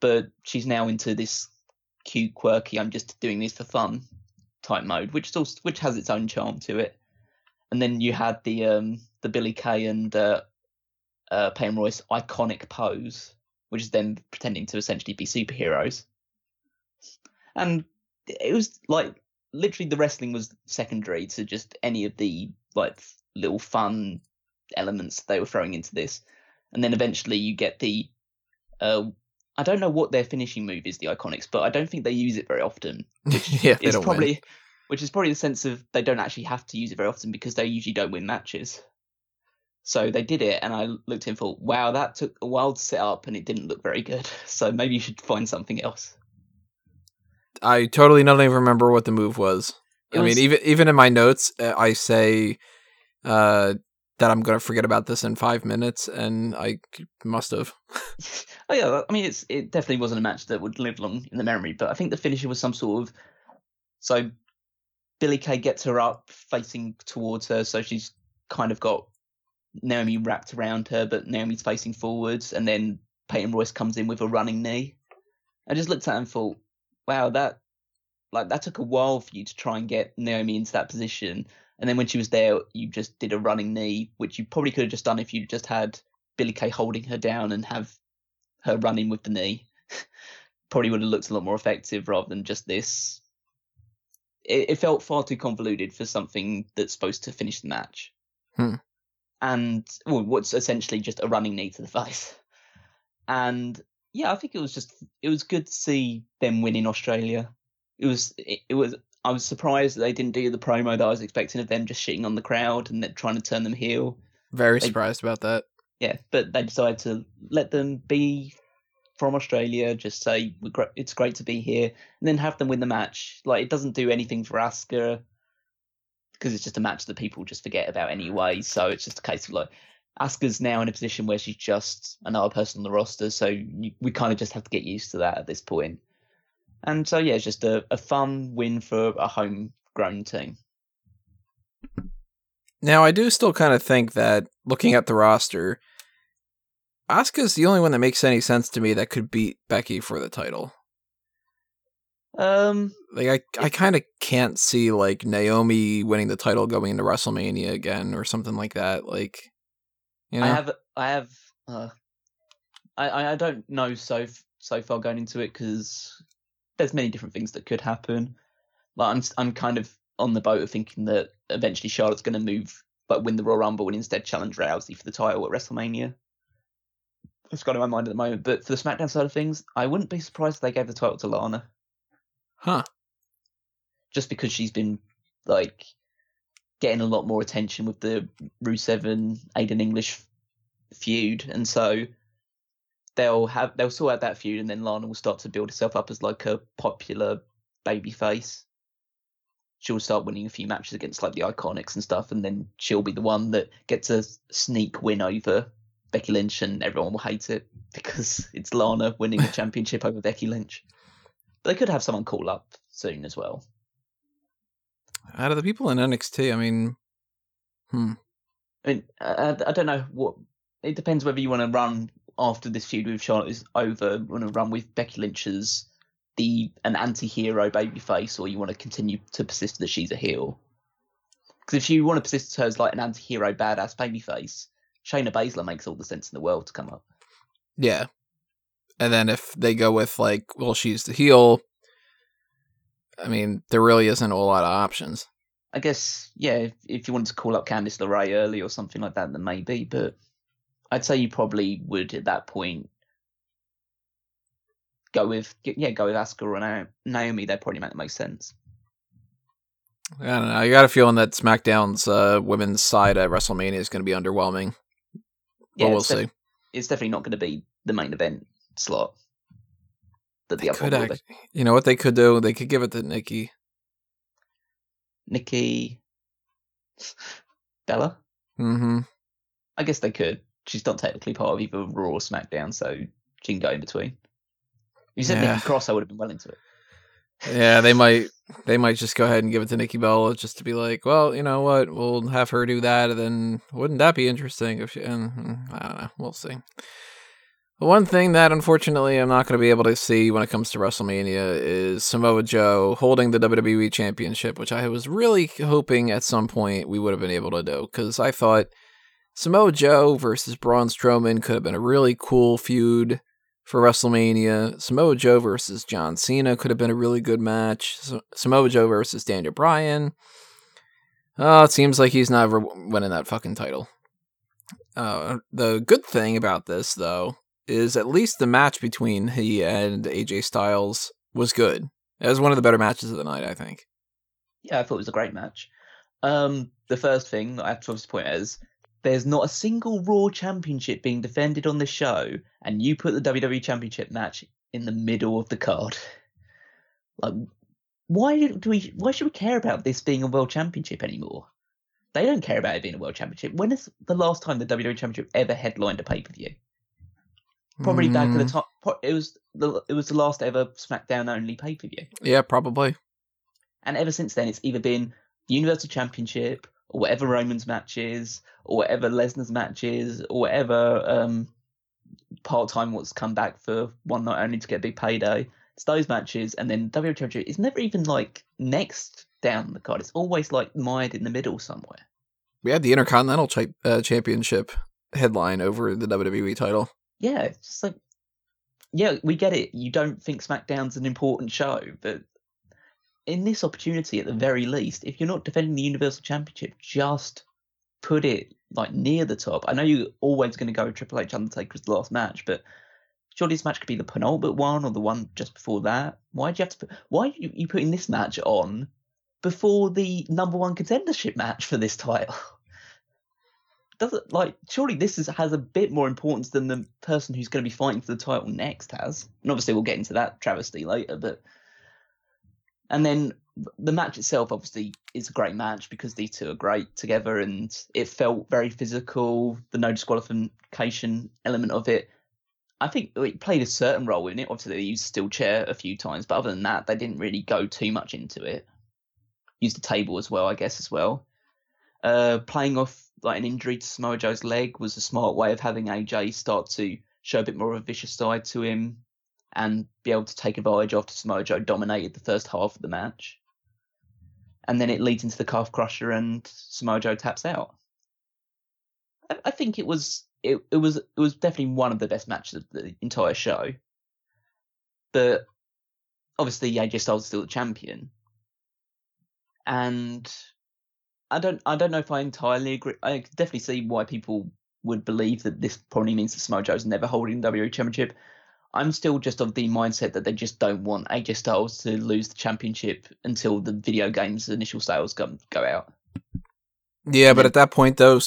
but she's now into this cute, quirky. I'm just doing this for fun type mode, which also, which has its own charm to it. And then you had the um the Billy Kay and uh, uh Peyton Royce iconic pose, which is them pretending to essentially be superheroes. And it was like literally the wrestling was secondary to just any of the like little fun elements they were throwing into this. And then eventually you get the uh I don't know what their finishing move is, the Iconics, but I don't think they use it very often. yeah, they It's don't probably win. which is probably the sense of they don't actually have to use it very often because they usually don't win matches. So they did it, and I looked in for wow, that took a while to set up, and it didn't look very good. So maybe you should find something else. I totally don't even remember what the move was. It I was- mean, even even in my notes, uh, I say uh, that I'm gonna forget about this in five minutes, and I must have. oh yeah, I mean it's it definitely wasn't a match that would live long in the memory, but I think the finisher was some sort of so Billy Kay gets her up facing towards her, so she's kind of got Naomi wrapped around her, but Naomi's facing forwards, and then Peyton Royce comes in with a running knee. I just looked at him and thought, wow, that like that took a while for you to try and get Naomi into that position. And then when she was there, you just did a running knee, which you probably could have just done if you just had Billy Kay holding her down and have her running with the knee. probably would have looked a lot more effective rather than just this. It, it felt far too convoluted for something that's supposed to finish the match. Hmm. And well, what's essentially just a running knee to the face. And yeah, I think it was just it was good to see them win in Australia. It was it, it was I was surprised that they didn't do the promo that I was expecting of them just shitting on the crowd and then trying to turn them heel. Very They- surprised about that. Yeah, but they decided to let them be from Australia, just say "We're gr- it's great to be here, and then have them win the match. Like it doesn't do anything for Asuka because it's just a match that people just forget about anyway. So it's just a case of like Asuka's now in a position where she's just another person on the roster, so you, we kind of just have to get used to that at this point. And so yeah, it's just a, a fun win for a homegrown team. Now, I do still kind of think that looking at the roster, Asuka's the only one that makes any sense to me that could beat Becky for the title. Um, Like I, I kind of can't see like Naomi winning the title going into WrestleMania again or something like that. Like, you know, I have, I have, uh, I, I I don't know so so far going into it because there's many different things that could happen. Like I'm, I'm kind of on the boat of thinking that eventually Charlotte's going to move, but win the Royal Rumble and instead challenge Rousey for the title at WrestleMania. It's got in my mind at the moment. But for the SmackDown side of things, I wouldn't be surprised if they gave the title to Lana, huh? just because she's been like getting a lot more attention with the Rusev and Aiden English feud, and so they'll have they'll sort out that feud, and then Lana will start to build herself up as like a popular baby face. She'll start winning a few matches against like the Iconics and stuff, and then she'll be the one that gets a sneak win over Becky Lynch, and everyone will hate it because it's Lana winning the championship over Becky Lynch. They could have someone call up soon as well. Out of the people in NXT, I mean, hmm. I mean, I, I don't know what. It depends whether you want to run after this feud with Charlotte is over. Want to run with Becky Lynch as the an anti-hero babyface, or you want to continue to persist that she's a heel. Because if you want to persist her as like an anti-hero badass babyface, Shayna Baszler makes all the sense in the world to come up. Yeah. And then if they go with like, well, she's the heel, I mean, there really isn't a lot of options. I guess, yeah, if, if you wanted to call up Candice LeRae early or something like that, then maybe. But I'd say you probably would at that point go with yeah, go with Asuka or Naomi. They'd probably make the most sense. I don't know. I got a feeling that SmackDown's uh, women's side at WrestleMania is going to be underwhelming. Yeah, we'll see. Def- it's definitely not going to be the main event slot. That the could act, you know what they could do? They could give it to Nikki. Nikki, Bella. Mm-hmm. I guess they could. She's not technically part of either Raw or SmackDown, so she can go in between. You said yeah. Nikki Cross, I would have been well into it. Yeah, they might they might just go ahead and give it to Nikki Bella just to be like, well, you know what, we'll have her do that, and then wouldn't that be interesting? If she, and, mm, I don't know, we'll see. The one thing that unfortunately I'm not going to be able to see when it comes to WrestleMania is Samoa Joe holding the WWE Championship, which I was really hoping at some point we would have been able to do because I thought Samoa Joe versus Braun Strowman could have been a really cool feud for WrestleMania. Samoa Joe versus John Cena could have been a really good match. Samoa Joe versus Daniel Bryan. Oh, it seems like he's never winning that fucking title. Uh, the good thing about this, though, is at least the match between he and AJ Styles was good. It was one of the better matches of the night, I think. Yeah, I thought it was a great match. Um, the first thing I have to point out is there's not a single Raw Championship being defended on the show, and you put the WWE Championship match in the middle of the card. Like, why do we? Why should we care about this being a World Championship anymore? They don't care about it being a World Championship. When is the last time the WWE Championship ever headlined a pay per view? Probably mm. back at the top. It was the it was the last ever SmackDown only pay per view. Yeah, probably. And ever since then, it's either been Universal Championship or whatever Roman's match is, or whatever Lesnar's match is, or whatever um, part time what's come back for one night only to get a big payday. It's those matches, and then WWE Championship is never even like next down the card. It's always like mired in the middle somewhere. We had the Intercontinental cha- uh, Championship headline over the WWE title. Yeah, it's just like, yeah, we get it. You don't think SmackDown's an important show, but in this opportunity, at the very least, if you're not defending the Universal Championship, just put it like near the top. I know you're always going to go with Triple H Undertaker's last match, but surely this match could be the penultimate one or the one just before that. Why do you have to put? Why are you, putting this match on before the number one contendership match for this title? Does it like surely this is, has a bit more importance than the person who's going to be fighting for the title next has? And obviously we'll get into that travesty later, but and then the match itself obviously is a great match because these two are great together and it felt very physical. The no disqualification element of it, I think it played a certain role in it. Obviously, they used steel chair a few times, but other than that, they didn't really go too much into it. Used the table as well, I guess, as well. Uh, playing off like an injury to Samoa Joe's leg was a smart way of having AJ start to show a bit more of a vicious side to him and be able to take advantage after Samoa Joe dominated the first half of the match. And then it leads into the calf crusher and Samoa Joe taps out. I, I think it was it, it was it was definitely one of the best matches of the entire show. But obviously AJ Styles is still the champion. And I don't I don't know if I entirely agree. I definitely see why people would believe that this probably means that Samoa Joe's never holding the WWE Championship. I'm still just of the mindset that they just don't want AJ Styles to lose the championship until the video game's initial sales go, go out. Yeah, but at that point, though,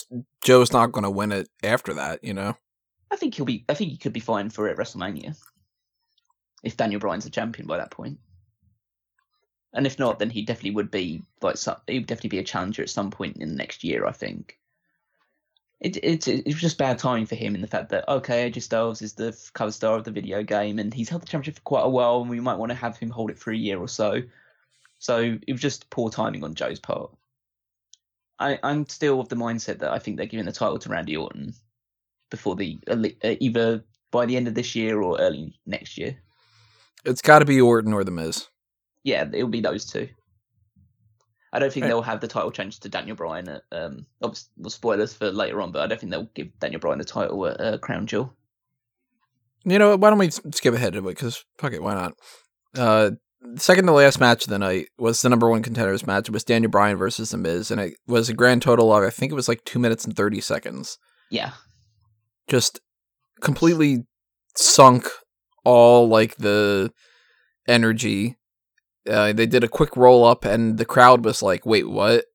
Joe's not going to win it after that, you know? I think he'll be. I think he could be fine for it at WrestleMania if Daniel Bryan's the champion by that point. And if not, then he definitely would be like he would definitely be a challenger at some point in the next year. I think it, it, it was just bad timing for him in the fact that okay, AJ Styles is the cover star of the video game and he's held the championship for quite a while, and we might want to have him hold it for a year or so. So it was just poor timing on Joe's part. I, I'm still of the mindset that I think they're giving the title to Randy Orton before the uh, either by the end of this year or early next year. It's got to be Orton or the Miz. Yeah, it'll be those two. I don't think they'll have the title changed to Daniel Bryan. At, um, obviously, well, spoilers for later on, but I don't think they'll give Daniel Bryan the title at uh, Crown Jewel. You know, why don't we skip ahead to it? Because fuck it, why not? Uh, second to last match of the night was the number one contenders match. It was Daniel Bryan versus The Miz, and it was a grand total of I think it was like two minutes and thirty seconds. Yeah, Just completely sunk all like the energy. Uh, they did a quick roll up, and the crowd was like, "Wait, what?"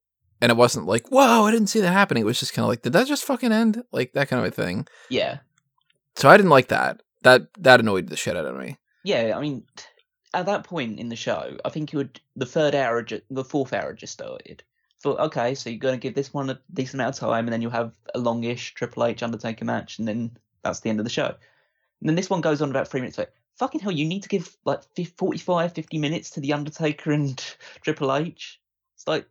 And it wasn't like, "Whoa, I didn't see that happening." It was just kind of like, "Did that just fucking end?" Like that kind of a thing. yeah, So I didn't like that. That that annoyed the shit out of me. yeah. I mean, at that point in the show, I think you would the third hour, ju- the fourth hour just started. Thought, okay, so you're going to give this one a decent amount of time, and then you'll have a longish Triple H Undertaker match, and then that's the end of the show. And then this one goes on about three minutes. Like, fucking hell, you need to give like fif- 45, 50 minutes to the Undertaker and Triple H. It's like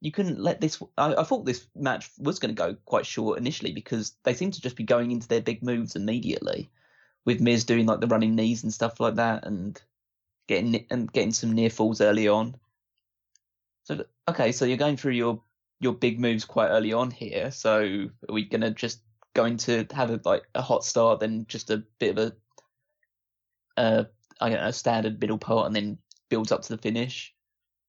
you couldn't let this. I, I thought this match was going to go quite short initially because they seem to just be going into their big moves immediately, with Miz doing like the running knees and stuff like that, and getting and getting some near falls early on. So okay, so you're going through your your big moves quite early on here. So are we gonna just going to have a like a hot start, then just a bit of a uh I standard middle part, and then builds up to the finish?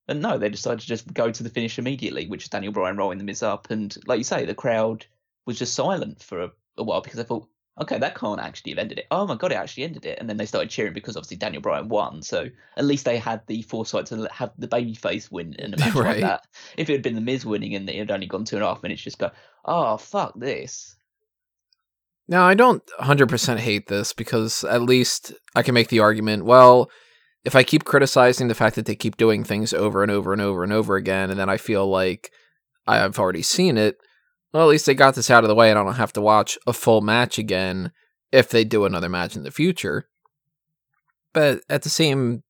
And no, they decided to just go to the finish immediately, which is Daniel Bryan rolling the Miz up, and like you say, the crowd was just silent for a, a while because they thought, okay, that can't actually have ended it. Oh my god, it actually ended it, and then they started cheering because obviously Daniel Bryan won. So at least they had the foresight to have the babyface win in a match Right. like that. If it had been the Miz winning and it had only gone two and a half minutes, just go, oh fuck this. Now, I don't 100% hate this because at least I can make the argument well, if I keep criticizing the fact that they keep doing things over and over and over and over again, and then I feel like I've already seen it, well, at least they got this out of the way and I don't have to watch a full match again if they do another match in the future. But at the same,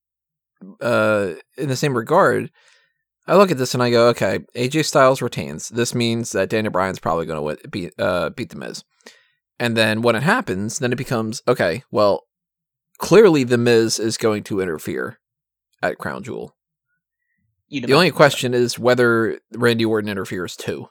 uh, in the same regard, I look at this and I go, okay, AJ Styles retains. This means that Daniel Bryan's probably going to beat uh, beat the Miz. And then when it happens, then it becomes okay. Well, clearly the Miz is going to interfere at Crown Jewel. The only question is whether Randy Orton interferes too.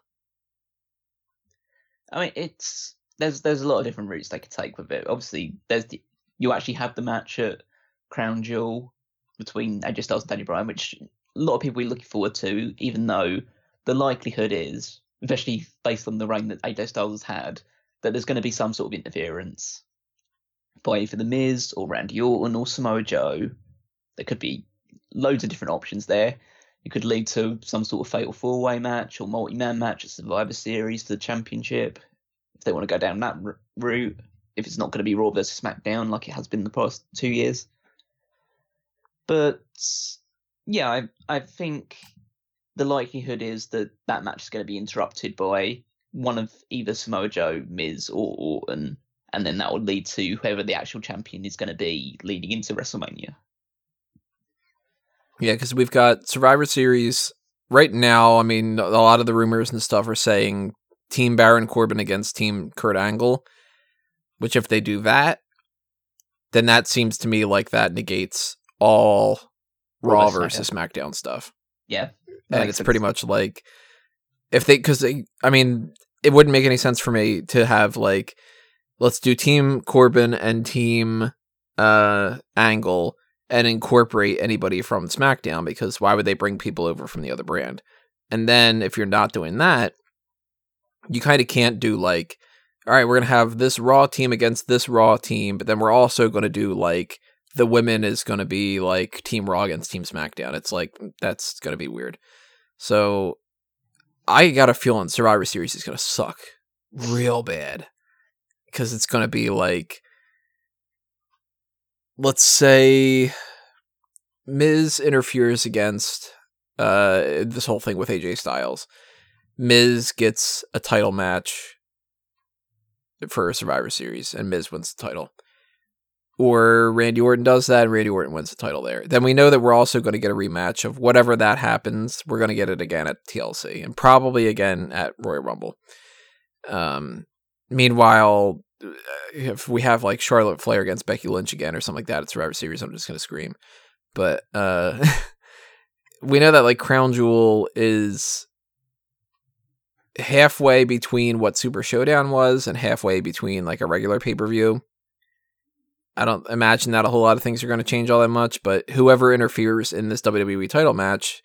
I mean, it's there's there's a lot of different routes they could take with it. Obviously, there's the, you actually have the match at Crown Jewel between uh, AJ Styles and Daniel Bryan, which a lot of people are looking forward to, even though the likelihood is, especially based on the reign that AJ Styles has had, that there's going to be some sort of interference by either The Miz or Randy Orton or Samoa Joe. There could be loads of different options there. It could lead to some sort of fatal four way match or multi man match at Survivor Series for the championship if they want to go down that r- route. If it's not going to be Raw versus SmackDown like it has been the past two years. But yeah, I I think the likelihood is that that match is going to be interrupted by one of either Samoa Joe, Miz, or Orton, and then that will lead to whoever the actual champion is going to be leading into WrestleMania. Yeah, because we've got Survivor Series right now. I mean, a lot of the rumors and stuff are saying Team Baron Corbin against Team Kurt Angle. Which, if they do that, then that seems to me like that negates all Raw versus versus SmackDown stuff. Yeah, and it's sense. pretty much like if they because they i mean it wouldn't make any sense for me to have like let's do team corbin and team uh angle and incorporate anybody from smackdown because why would they bring people over from the other brand? And then if you're not doing that you kind of can't do like all right we're gonna have this raw team against this raw team but then we're also gonna do like the women is gonna be like team raw against team smackdown. It's like that's gonna be weird. So I got a feeling Survivor Series is going to suck real bad because it's going to be like, let's say, Miz interferes against uh, this whole thing with AJ Styles. Miz gets a title match for Survivor Series, and Miz wins the title. Or Randy Orton does that, and Randy Orton wins the title there. Then we know that we're also going to get a rematch of whatever that happens. We're going to get it again at TLC, and probably again at Royal Rumble. Um, meanwhile, uh, if we have like Charlotte Flair against Becky Lynch again or something like that at Survivor Series, I'm just going to scream. But uh, we know that like Crown Jewel is halfway between what Super Showdown was and halfway between like a regular pay per view. I don't imagine that a whole lot of things are going to change all that much, but whoever interferes in this WWE title match,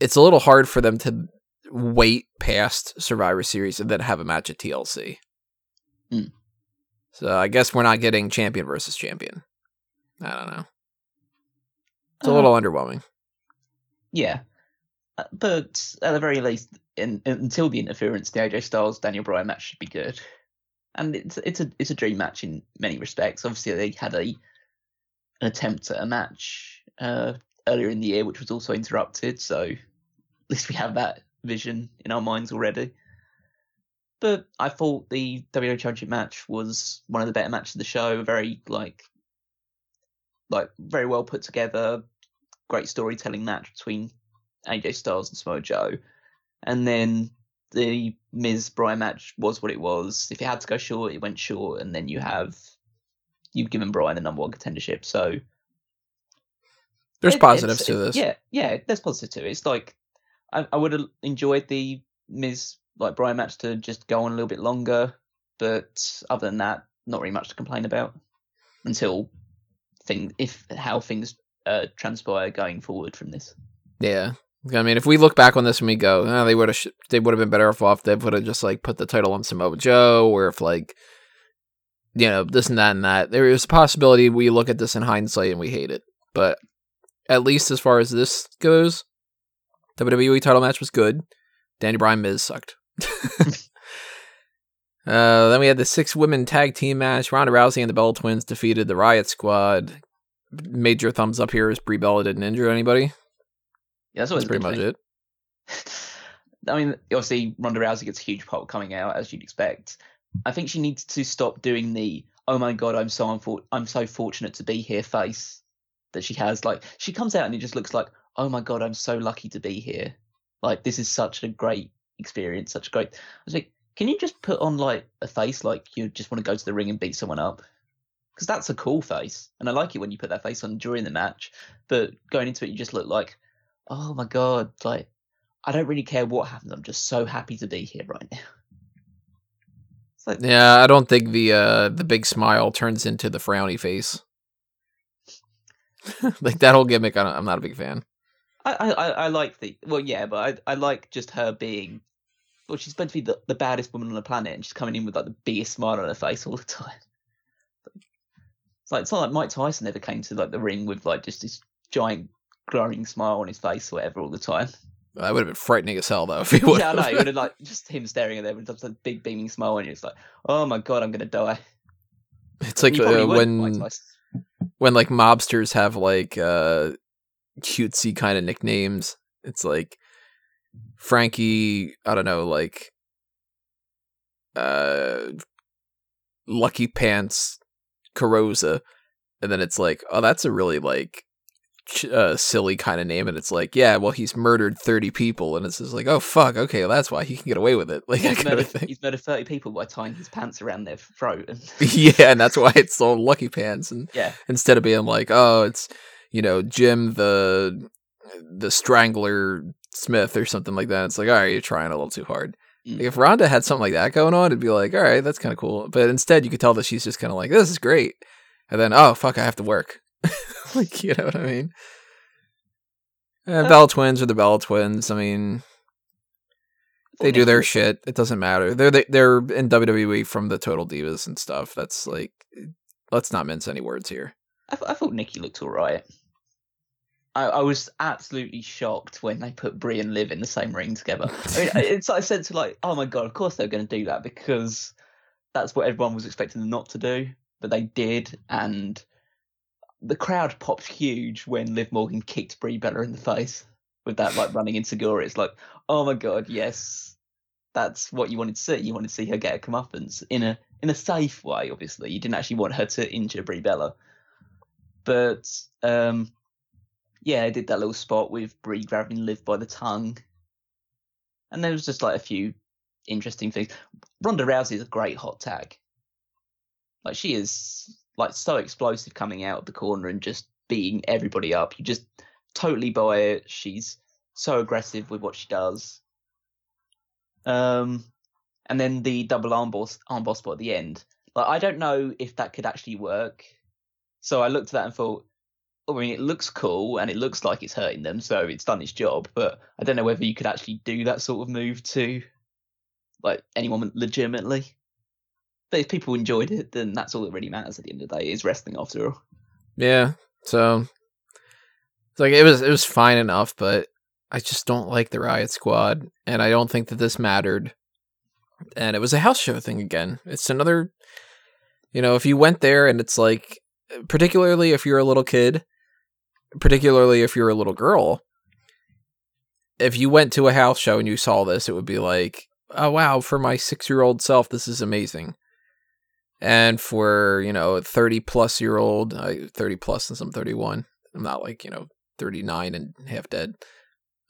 it's a little hard for them to wait past Survivor Series and then have a match at TLC. Mm. So I guess we're not getting champion versus champion. I don't know. It's a Uh, little underwhelming. Yeah, Uh, but at the very least, in, until the interference, the AJ Styles Daniel Bryan match should be good, and it's it's a it's a dream match in many respects. Obviously, they had a an attempt at a match uh, earlier in the year, which was also interrupted. So at least we have that vision in our minds already. But I thought the WWE Championship match was one of the better matches of the show. Very like like very well put together, great storytelling match between AJ Styles and Samoa Joe. And then the Miz Bryan match was what it was. If it had to go short, it went short, and then you have you've given Bryan the number one contendership. So There's it- positives to this. Yeah, yeah, there's positives to it. It's like I, I would have enjoyed the Miz like Bryan match to just go on a little bit longer, but other than that, not really much to complain about until thing if how things uh, transpire going forward from this. Yeah. I mean, if we look back on this and we go, oh, they would have sh- they would have been better off they would have just like put the title on Samoa Joe, or if like you know this and that and that. There is a possibility we look at this in hindsight and we hate it, but at least as far as this goes, WWE title match was good. Danny Bryan Miz sucked. uh, then we had the six women tag team match. Ronda Rousey and the Bella Twins defeated the Riot Squad. Major thumbs up here as Brie Bella didn't injure anybody. Yeah, that's always That's pretty much it. it. I mean, obviously Ronda Rousey gets a huge pop coming out as you'd expect. I think she needs to stop doing the "Oh my god, I'm so unfor- I'm so fortunate to be here" face that she has. Like she comes out and it just looks like, "Oh my god, I'm so lucky to be here." Like this is such a great experience, such a great. I was like, can you just put on like a face like you just want to go to the ring and beat someone up? Because that's a cool face, and I like it when you put that face on during the match. But going into it, you just look like, oh my god, like I don't really care what happens. I'm just so happy to be here right now. It's like, Yeah, I don't think the uh the big smile turns into the frowny face. like that whole gimmick, I don't, I'm not a big fan. I, I, I I like the well, yeah, but I, I like just her being. Well, she's meant to be the, the baddest woman on the planet, and she's coming in with like the biggest smile on her face all the time. It's like it's not like Mike Tyson ever came to like the ring with like just this giant glowing smile on his face, or whatever, all the time. That would have been frightening as hell, though. If he would. yeah, I know. It would have like just him staring at them with just a big beaming smile on you. It's like, oh my god, I'm gonna die. It's like uh, when when like mobsters have like uh cutesy kind of nicknames. It's like Frankie. I don't know, like uh Lucky Pants Carosa, and then it's like, oh, that's a really like uh, silly kind of name, and it's like, yeah, well, he's murdered thirty people, and it's just like, oh fuck, okay, well, that's why he can get away with it, like He's murdered, he's murdered 30 people by tying his pants around their throat. And yeah, and that's why it's all Lucky Pants, and yeah, instead of being like, oh, it's you know Jim the the Strangler Smith or something like that. It's like, all right, you're trying a little too hard. Mm. Like, if Ronda had something like that going on, it'd be like, all right, that's kind of cool. But instead, you could tell that she's just kind of like, this is great, and then oh fuck, I have to work. like, you know what I mean? Uh, Bella Twins are the Bella Twins. I mean, they do their shit. It doesn't matter. They're they, they're in WWE from the Total Divas and stuff. That's like, let's not mince any words here. I, th- I thought Nikki looked all right. I, I was absolutely shocked when they put Brie and Liv in the same ring together. I mean, it's like I said to like, oh my god, of course they're going to do that because that's what everyone was expecting them not to do, but they did, and the crowd popped huge when Liv Morgan kicked Brie Bella in the face with that like running enzuigiri. It's like, oh my god, yes, that's what you wanted to see. You wanted to see her get a comeuppance in a in a safe way. Obviously, you didn't actually want her to injure Brie Bella but um, yeah, I did that little spot with Brie grabbing Liv by the tongue, and there was just like a few interesting things. Ronda Rousey is a great hot tag. Like she is like so explosive coming out of the corner and just beating everybody up. You just totally buy it. She's so aggressive with what she does. Um, and then the double arm boss arm boss spot at the end. Like I don't know if that could actually work. So I looked at that and thought, I mean, it looks cool and it looks like it's hurting them, so it's done its job. But I don't know whether you could actually do that sort of move to like anyone legitimately. But if people enjoyed it, then that's all that really matters at the end of the day. Is wrestling after all. Yeah. So like it was it was fine enough, but I just don't like the Riot Squad, and I don't think that this mattered. And it was a house show thing again. It's another, you know, if you went there and it's like, particularly if you're a little kid, particularly if you're a little girl, if you went to a house show and you saw this, it would be like, oh wow, for my six year old self, this is amazing. And for, you know, 30 plus year old, I 30 plus since I'm 31. I'm not like, you know, 39 and half dead.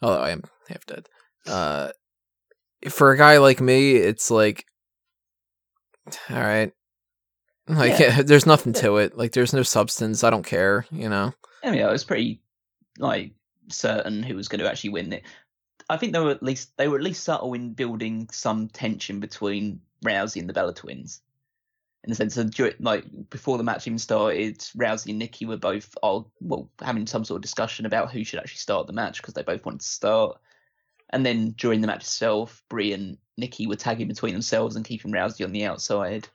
Although I am half dead. Uh, for a guy like me, it's like, all right. Like, Yeah. there's nothing to it. Like, there's no substance. I don't care, you know? I mean, I was pretty like certain who was going to actually win it. I think they were at least they were at least subtle in building some tension between Rousey and the Bella Twins, in the sense dur- like before the match even started, Rousey and Nikki were both all well having some sort of discussion about who should actually start the match because they both wanted to start. And then during the match itself, Brie and Nikki were tagging between themselves and keeping Rousey on the outside.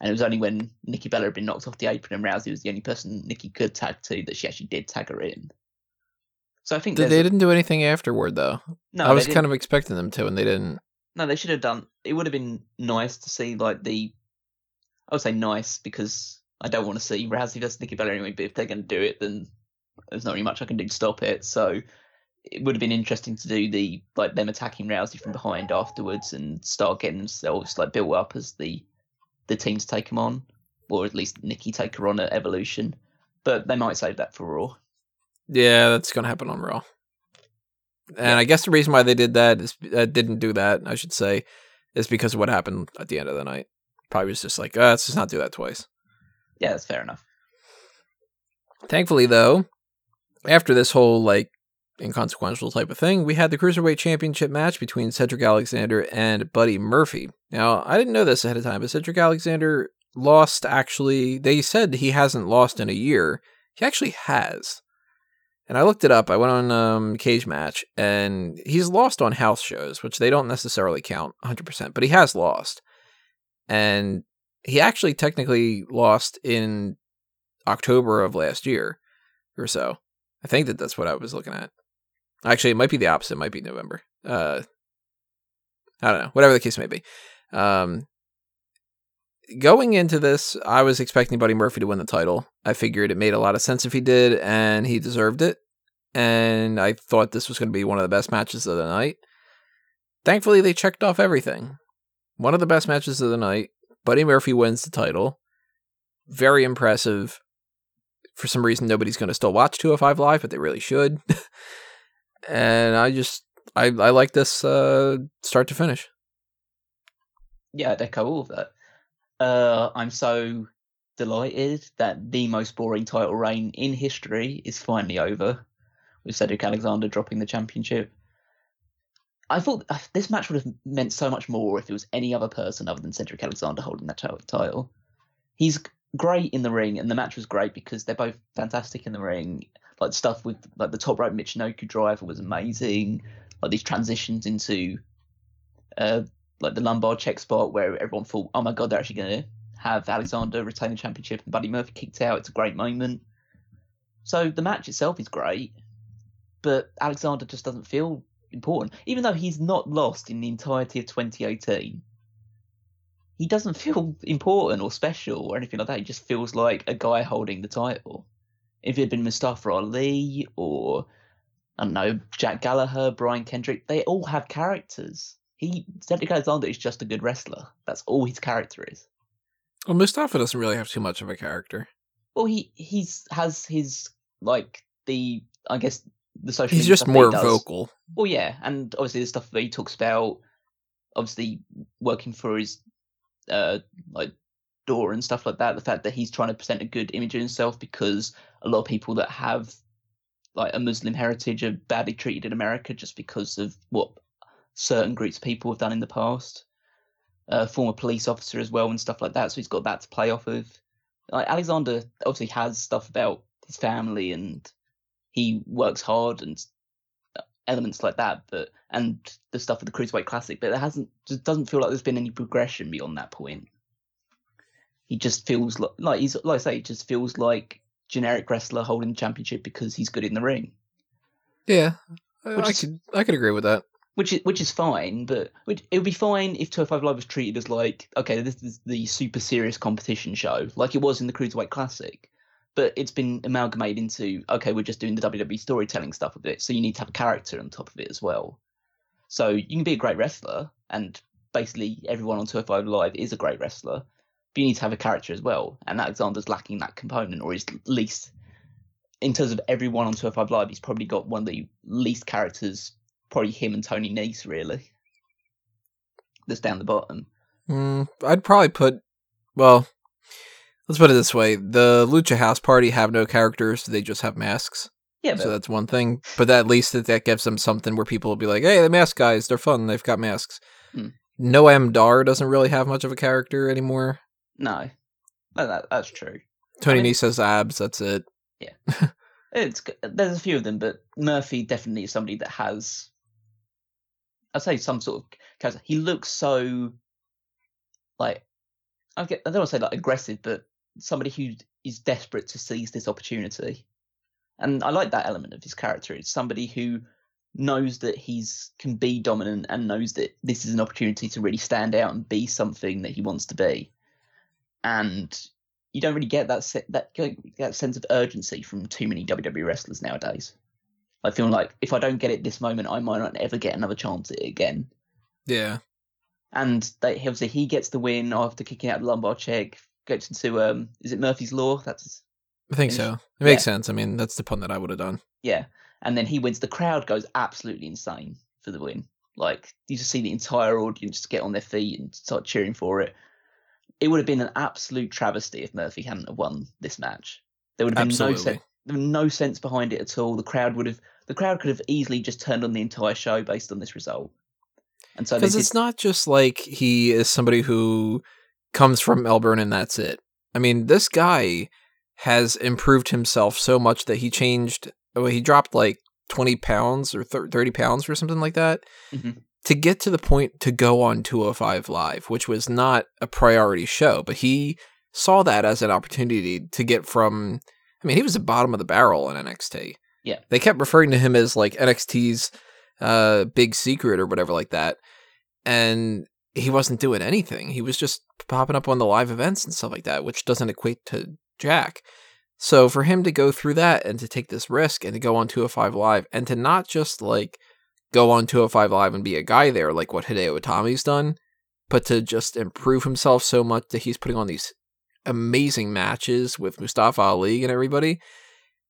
And it was only when Nikki Bella had been knocked off the apron and Rousey was the only person Nikki could tag to that she actually did tag her in. So I think They didn't do anything afterward, though. no, I was kind of expecting them to, and they didn't. no, they should have done. It would have been nice to see like the. I would say nice because I don't want to see Rousey versus Nikki Bella anyway. But if they're going to do it, then there's not really much I can do to stop it. So it would have been interesting to do the like them attacking Rousey from behind afterwards and start getting themselves like built up as the the team to take them on, or at least Nikki take her on at Evolution. But they might save that for Raw. Yeah, that's going to happen on Raw. And I guess the reason why they did that is uh, didn't do that, I should say, is because of what happened at the end of the night. Probably was just like, uh, let's just not do that twice. Yeah, that's fair enough. Thankfully, though, after this whole like inconsequential type of thing, we had the cruiserweight championship match between Cedric Alexander and Buddy Murphy. Now, I didn't know this ahead of time, but Cedric Alexander lost. Actually, they said he hasn't lost in a year. He actually has. And I looked it up. I went on um, Cage Match, and he's lost on house shows, which they don't necessarily count 100%, but he has lost. And he actually technically lost in October of last year or so. I think that that's what I was looking at. Actually, it might be the opposite. It might be November. Uh, I don't know. Whatever the case may be. Um, going into this, I was expecting Buddy Murphy to win the title. I figured it made a lot of sense if he did, and he deserved it. And I thought this was going to be one of the best matches of the night. Thankfully, they checked off everything. One of the best matches of the night. Buddy Murphy wins the title. Very impressive. For some reason, nobody's going to still watch 205 Live, but they really should. and I just, I, I like this uh, start to finish. yeah, I'd echo all of that. Uh, I'm so delighted that the most boring title reign in history is finally over, with Cedric Alexander dropping the championship. I thought uh, this match would have meant so much more if it was any other person other than Cedric Alexander holding that title. He's great in the ring, and the match was great because they're both fantastic in the ring. Like stuff with like the top rope Michinoku driver was amazing. Like these transitions into uh, like the lumbar check spot where everyone thought, oh my god, they're actually going to have Alexander retain the championship and Buddy Murphy kicked out. It's a great moment. So the match itself is great, but Alexander just doesn't feel important. Even though he's not lost in the entirety of 2018, he doesn't feel important or special or anything like that. He just feels like a guy holding the title. If it had been Mustafa Ali or I don't know, Jack Gallagher, Brian Kendrick, they all have characters. He Cedric Alexander is just a good wrestler. That's all his character is. Well, Mustafa doesn't really have too much of a character. Well, he he's has his like the I guess the social. He's just that he more vocal. Well, yeah, and obviously the stuff that he talks about, obviously working for his uh like door and stuff like that. The fact that he's trying to present a good image of himself because a lot of people that have like a Muslim heritage are badly treated in America just because of what certain groups of people have done in the past. A former police officer as well and stuff like that, so he's got that to play off of. Like Alexander obviously has stuff about his family and he works hard and elements like that, but and the stuff with the Cruiserweight Classic, but it hasn't just doesn't feel like there's been any progression beyond that point. He just feels like, like he's like I say, he just feels like generic wrestler holding the championship because he's good in the ring, Yeah, I, Which I is- could I could agree with that. which is which is fine. But which, it would be fine if 205 Live was treated as like okay, this is the super serious competition show, like it was in the Cruiserweight Classic. But it's been amalgamated into okay, we're just doing the WWE storytelling stuff with it, so you need to have a character on top of it as well. So you can be a great wrestler, and basically everyone on 205 Live is a great wrestler, but you need to have a character as well. And Alexander's lacking that component, or is least in terms of everyone on 205 Live, he's probably got one of the least characters, probably him and Tony Nese, really. That's down the bottom. Mm, I'd probably put well. Let's put it this way: the Lucha House Party have no characters; they just have masks. Yeah, but So that's one thing. But at least that, that gives them something where people will be like, "Hey, the mask guys, they're fun. They've got masks." Hmm. Noam Dar doesn't really have much of a character anymore. no, no that, that's true. Tony I mean- Nese has abs. That's it. Yeah, it's there's a few of them, but Murphy definitely is somebody that has, I'd say, some sort of character. He looks so like I get I don't want to say like aggressive, but somebody who is desperate to seize this opportunity, and I like that element of his character. It's somebody who knows that he's can be dominant and knows that this is an opportunity to really stand out and be something that he wants to be, and you don't really get that se- that that sense of urgency from too many WWE wrestlers nowadays. I feel like if I don't get it this moment, I might not ever get another chance at it again. Yeah. And they, obviously he gets the win after kicking out the lumbar check. Gets into um, is it Murphy's Law? That's I think so. It makes Yeah. sense. I mean, that's the pun that I would have done. yeah. And then he wins. The crowd goes absolutely insane for the win. Like you just see the entire audience get on their feet and start cheering for it. It would have been an absolute travesty if Murphy hadn't have won this match. There would have been no sense. There was no sense behind it at all. The crowd would have. The crowd could have easily just turned on the entire show based on this result. And so Because did, it's not just like he is somebody who comes from Melbourne and that's it. I mean, this guy has improved himself so much that he changed. Well, he dropped like 20 pounds or 30 pounds or something like that Mhm. to get to the point to go on 205 Live, which was not a priority show, but he saw that as an opportunity to get from. I mean, he was the bottom of the barrel in NXT. Yeah. They kept referring to him as like NXT's uh, big secret or whatever like that. And he wasn't doing anything. He was just popping up on the live events and stuff like that, which doesn't equate to Jack. So for him to go through that and to take this risk and to go on 205 Live and to not just like go on 205 Live and be a guy there like what Hideo Itami's done, but to just improve himself so much that he's putting on these amazing matches with Mustafa Ali and everybody,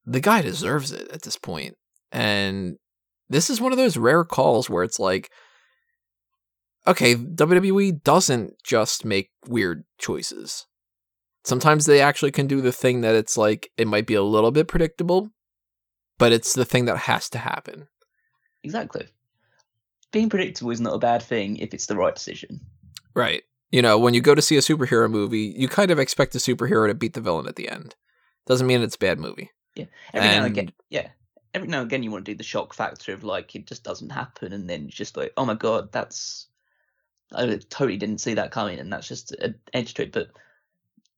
the guy deserves it at this point. And this is one of those rare calls where it's like, okay, WWE doesn't just make weird choices. Sometimes they actually can do the thing that it's like, it might be a little bit predictable, but it's the thing that has to happen. exactly. Being predictable is not a bad thing if it's the right decision. Right. You know, when you go to see a superhero movie, you kind of expect the superhero to beat the villain at the end. Doesn't mean it's a bad movie. Yeah. Every now and And- again, yeah. Every now and again, you want to do the shock factor of like it just doesn't happen, and then it's just like, oh my god, that's I totally didn't see that coming, and that's just an edge to it. But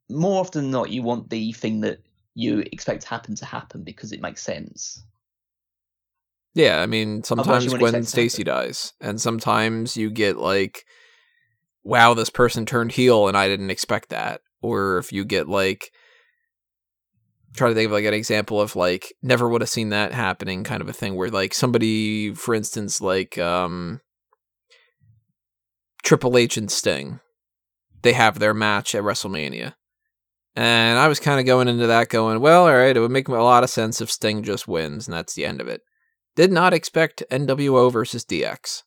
more often than not, you want the thing that you expect to happen to happen because it makes sense. Yeah, I mean, sometimes you wouldn't Gwen expect it to Stacy dies, and sometimes you get like, wow, this person turned heel, and I didn't expect that. Or if you get like, try to think of like an example of like, never would have seen that happening kind of a thing, where like somebody, for instance, like um, Triple H and Sting, they have their match at WrestleMania. And I was kind of going into that going, well, all right, it would make a lot of sense if Sting just wins, and that's the end of it did not expect NWO versus DX.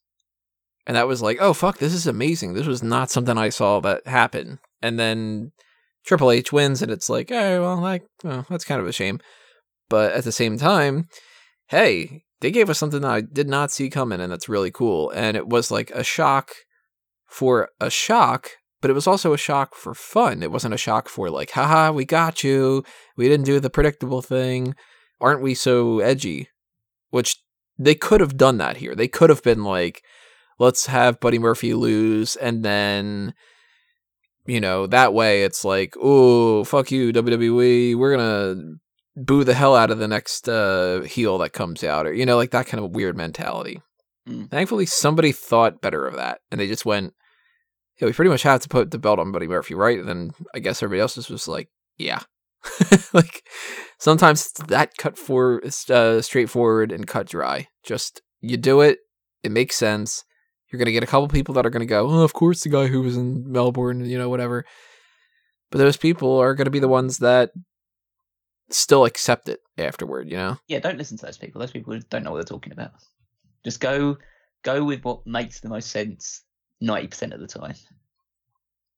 And that was like, oh fuck, this is amazing. This was not something I saw that happen. And then Triple H wins, and it's like, oh well, like, that's kind of a shame. But at the same time, hey, they gave us something that I did not see coming, and that's really cool. And it was like a shock for a shock, but it was also a shock for fun. It wasn't a shock for like, haha, we got you. We didn't do the predictable thing. Aren't we so edgy? Which they could have done that here. They could have been like, let's have Buddy Murphy lose, and then you know that way it's like, oh fuck you WWE, we're gonna boo the hell out of the next uh, heel that comes out, or you know like that kind of weird mentality. Mm. Thankfully, somebody thought better of that, and they just went, yeah, we pretty much have to put the belt on Buddy Murphy, right? And then I guess everybody else just was like, yeah. like sometimes it's that cut for uh, straightforward and cut dry. Just you do it, it makes sense. You're gonna get a couple people that are gonna go, oh, of course, the guy who was in Melbourne, you know, whatever. But those people are gonna be the ones that still accept it afterward, you know. Yeah, don't listen to those people. Those people don't know what they're talking about. Just go go with what makes the most sense ninety percent of the time.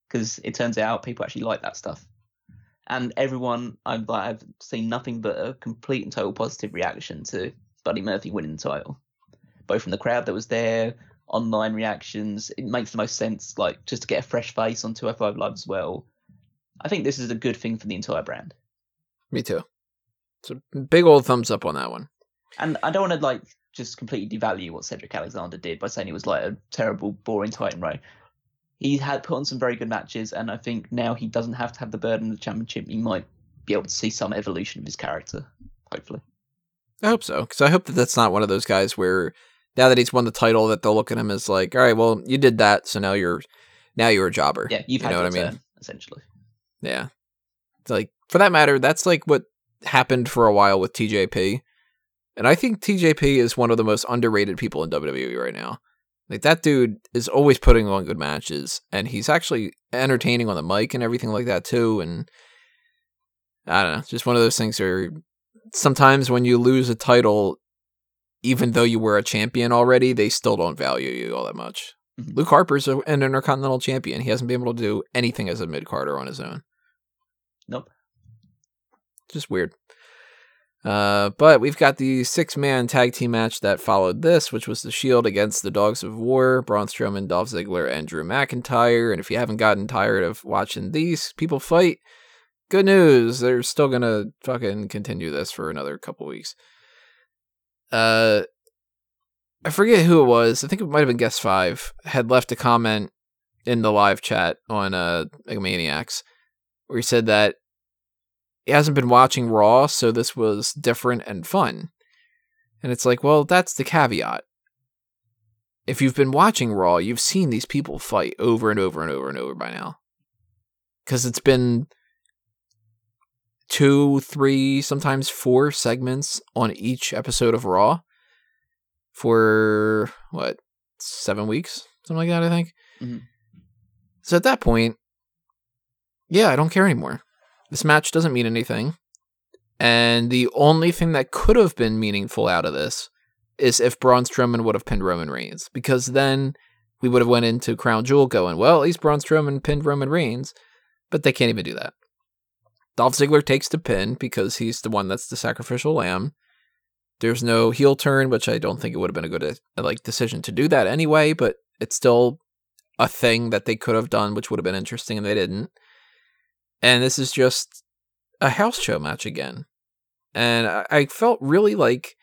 Because it turns out people actually like that stuff. And everyone I've I've seen nothing but a complete and total positive reaction to Buddy Murphy winning the title. Both from the crowd that was there, online reactions. It makes the most sense, like just to get a fresh face on 205 Live as well. I think this is a good thing for the entire brand. Me too. It's a big old thumbs up on that one. And I don't want to like just completely devalue what Cedric Alexander did by saying he was like a terrible, boring Titan Row. He had put on some very good matches, and I think now he doesn't have to have the burden of the championship. He might be able to see some evolution of his character, hopefully. I hope so, because I hope that that's not one of those guys where now that he's won the title, that they'll look at him as like, all right, well, you did that, so now you're now you're a jobber. Yeah, you've you had know what I mean? essentially. Yeah. It's like for that matter, that's like what happened for a while with TJP. And I think TJP is one of the most underrated people in WWE right now. Like that dude is always putting on good matches and he's actually entertaining on the mic and everything like that too and I don't know, just one of those things where sometimes when you lose a title even though you were a champion already, they still don't value you all that much. Mhm. Luke Harper's an intercontinental champion. He hasn't been able to do anything as a mid carder on his own. Nope. just weird. Uh, but we've got the six man tag team match that followed this, which was the Shield against the Dogs of War, Braun Strowman, Dolph Ziggler, and Drew McIntyre. And if you haven't gotten tired of watching these people fight, good news, they're still gonna fucking continue this for another couple weeks. Uh, I forget who it was. I think it might have been Guest Five had left a comment in the live chat on uh Maniacs where he said that hasn't been watching Raw, so this was different and fun. And it's like, well, that's the caveat. If you've been watching Raw, you've seen these people fight over and over and over and over by now. Because it's been two, three, sometimes four segments on each episode of Raw for what, seven weeks? Something like that, I think. Mhm. So at that point, yeah, I don't care anymore. This match doesn't mean anything. And the only thing that could have been meaningful out of this is if Braun Strowman would have pinned Roman Reigns, because then we would have went into Crown Jewel going, well, at least Braun Strowman pinned Roman Reigns, but they can't even do that. Dolph Ziggler takes the pin because he's the one that's the sacrificial lamb. There's no heel turn, which I don't think it would have been a good uh, like decision to do that anyway, but it's still a thing that they could have done, which would have been interesting, and they didn't. And this is just a house show match again. And I, I felt really like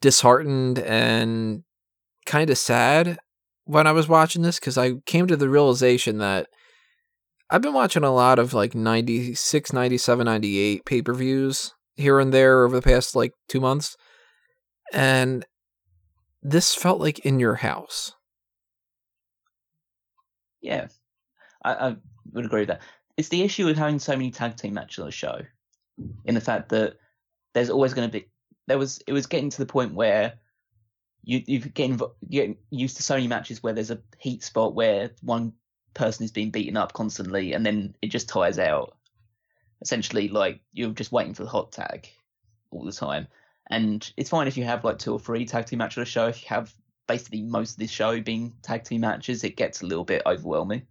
disheartened and kind of sad when I was watching this because I came to the realization that I've been watching a lot of like 96, 97, 98 pay per views here and there over the past like two months. And this felt like in your house. Yeah, I, I would agree with that. It's the issue with having so many tag team matches on the show, in the fact that there's always going to be there was it was getting to the point where you you get you used to so many matches where there's a heat spot where one person is being beaten up constantly and then it just tires out. Essentially, like you're just waiting for the hot tag all the time. And it's fine if you have like two or three tag team matches on a show. If you have basically most of this show being tag team matches, it gets a little bit overwhelming.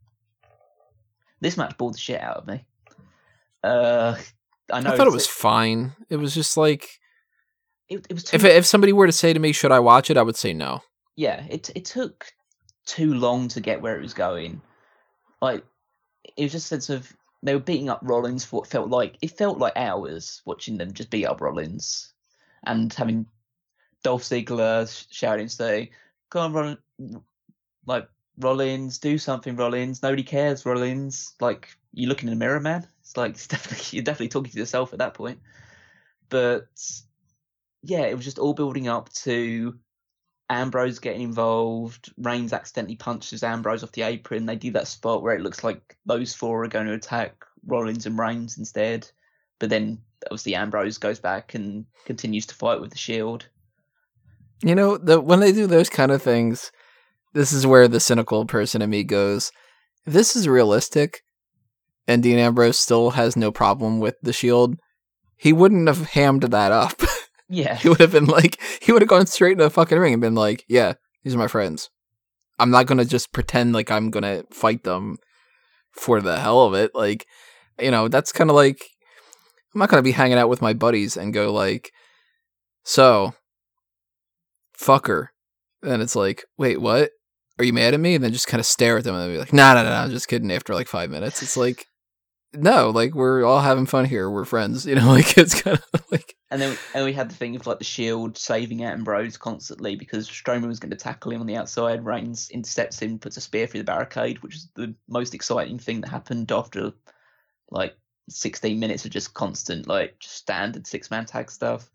This match bored the shit out of me. Uh, I know I thought it was fine. It was just like it, it was too If if somebody were to say to me, "Should I watch it?" I would say no. yeah, it it took too long to get where it was going. Like it was just a sense of they were beating up Rollins for what felt like it felt like hours watching them just beat up Rollins and having Dolph Ziggler shouting say, "Come on, Rollins, like Rollins, do something, Rollins. Nobody cares, Rollins. Like you're looking in the mirror, man. It's like it's definitely you're definitely talking to yourself at that point. But yeah, it was just all building up to Ambrose getting involved. Reigns accidentally punches Ambrose off the apron. They do that spot where it looks like those four are going to attack Rollins and Reigns instead. But then obviously Ambrose goes back and continues to fight with the Shield. You know, the when they do those kind of things, this is where the cynical person in me goes. This is realistic, and Dean Ambrose still has no problem with the Shield. He wouldn't have hammed that up. Yeah, he would have been like, he would have gone straight into the fucking ring and been like, "Yeah, these are my friends. I'm not gonna just pretend like I'm gonna fight them for the hell of it. Like, you know, that's kind of like I'm not gonna be hanging out with my buddies and go like, so, fucker. And it's like, wait, what? Are you mad at me? And then just kind of stare at them and be like, no, no, no, I'm just kidding. After like five minutes, it's like, no, like we're all having fun here. We're friends, you know. Like it's kind of like, and then and we had the thing of like the Shield saving Ambrose constantly because Strowman was going to tackle him on the outside. Reigns intercepts him, puts a spear through the barricade, which is the most exciting thing that happened after like 16 minutes of just constant like just standard six man tag stuff.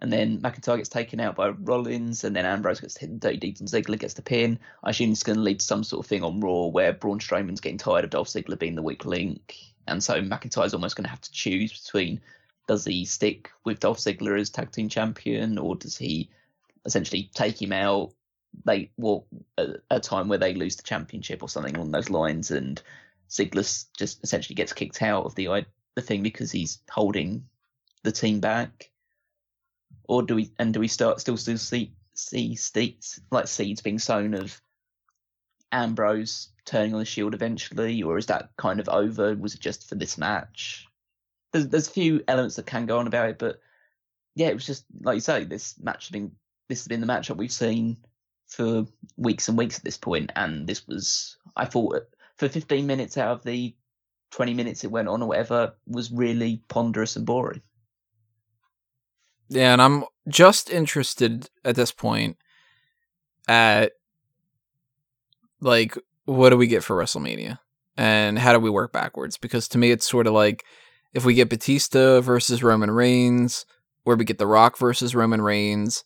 And then McIntyre gets taken out by Rollins, and then Ambrose gets hit dirty deeds, and Ziggler gets the pin. I assume it's going to lead to some sort of thing on Raw where Braun Strowman's getting tired of Dolph Ziggler being the weak link, and so McIntyre's almost going to have to choose between does he stick with Dolph Ziggler as tag team champion, or does he essentially take him out? They well, a, a time where they lose the championship or something along those lines, and Ziggler just essentially gets kicked out of the the thing because he's holding the team back or do we and do we start still still see see seeds like seeds being sown of Ambrose turning on the Shield eventually, or is that kind of over? Was it just for this match? There's there's a few elements that can go on about it, but yeah, it was just like you say, this match has been this has been the matchup we've seen for weeks and weeks at this point, and this was I thought for 15 minutes out of the 20 minutes it went on or whatever was really ponderous and boring. Yeah, and I'm just interested at this point at like what do we get for WrestleMania and how do we work backwards? Because to me, it's sort of like if we get Batista versus Roman Reigns, or we get The Rock versus Roman Reigns,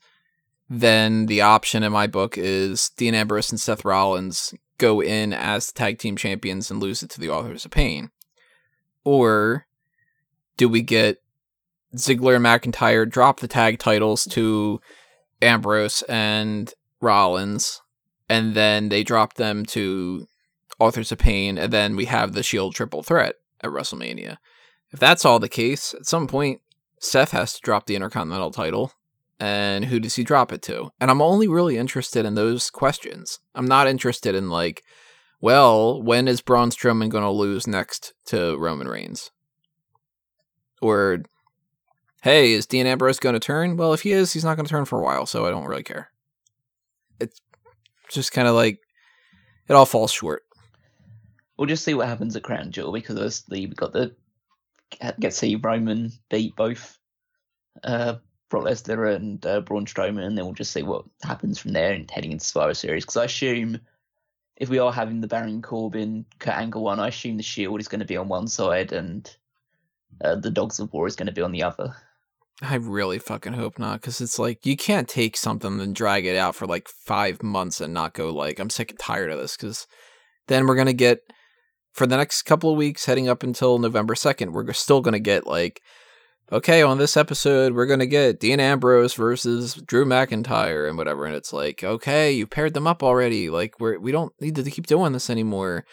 then the option in my book is Dean Ambrose and Seth Rollins go in as tag team champions and lose it to the Authors of Pain. Or do we get Ziggler and McIntyre drop the tag titles to Ambrose and Rollins, and then they drop them to Authors of Pain, and then we have the Shield triple threat at WrestleMania. If that's all the case, at some point Seth has to drop the Intercontinental title, and who does he drop it to? And I'm only really interested in those questions. I'm not interested in like, well, when is Braun Strowman going to lose next to Roman Reigns? Or hey, is Dean Ambrose going to turn? Well, if he is, he's not going to turn for a while, so I don't really care. It's just kind of like it all falls short. We'll just see what happens at Crown Jewel because obviously we got the get see Roman beat both uh, Brock Lesnar and uh, Braun Strowman, and then we'll just see what happens from there and heading into Survivor Series. Because I assume if we are having the Baron Corbin Kurt Angle one, I assume the Shield is going to be on one side and uh, the Dogs of War is going to be on the other. I really fucking hope not, because it's like you can't take something and drag it out for like five months and not go like I'm sick and tired of this. Because then we're gonna get for the next couple of weeks, heading up until November second, we're still gonna get like, okay, on this episode we're gonna get Dean Ambrose versus Drew McIntyre and whatever, and it's like, okay, you paired them up already. Like we're we don't need to keep doing this anymore.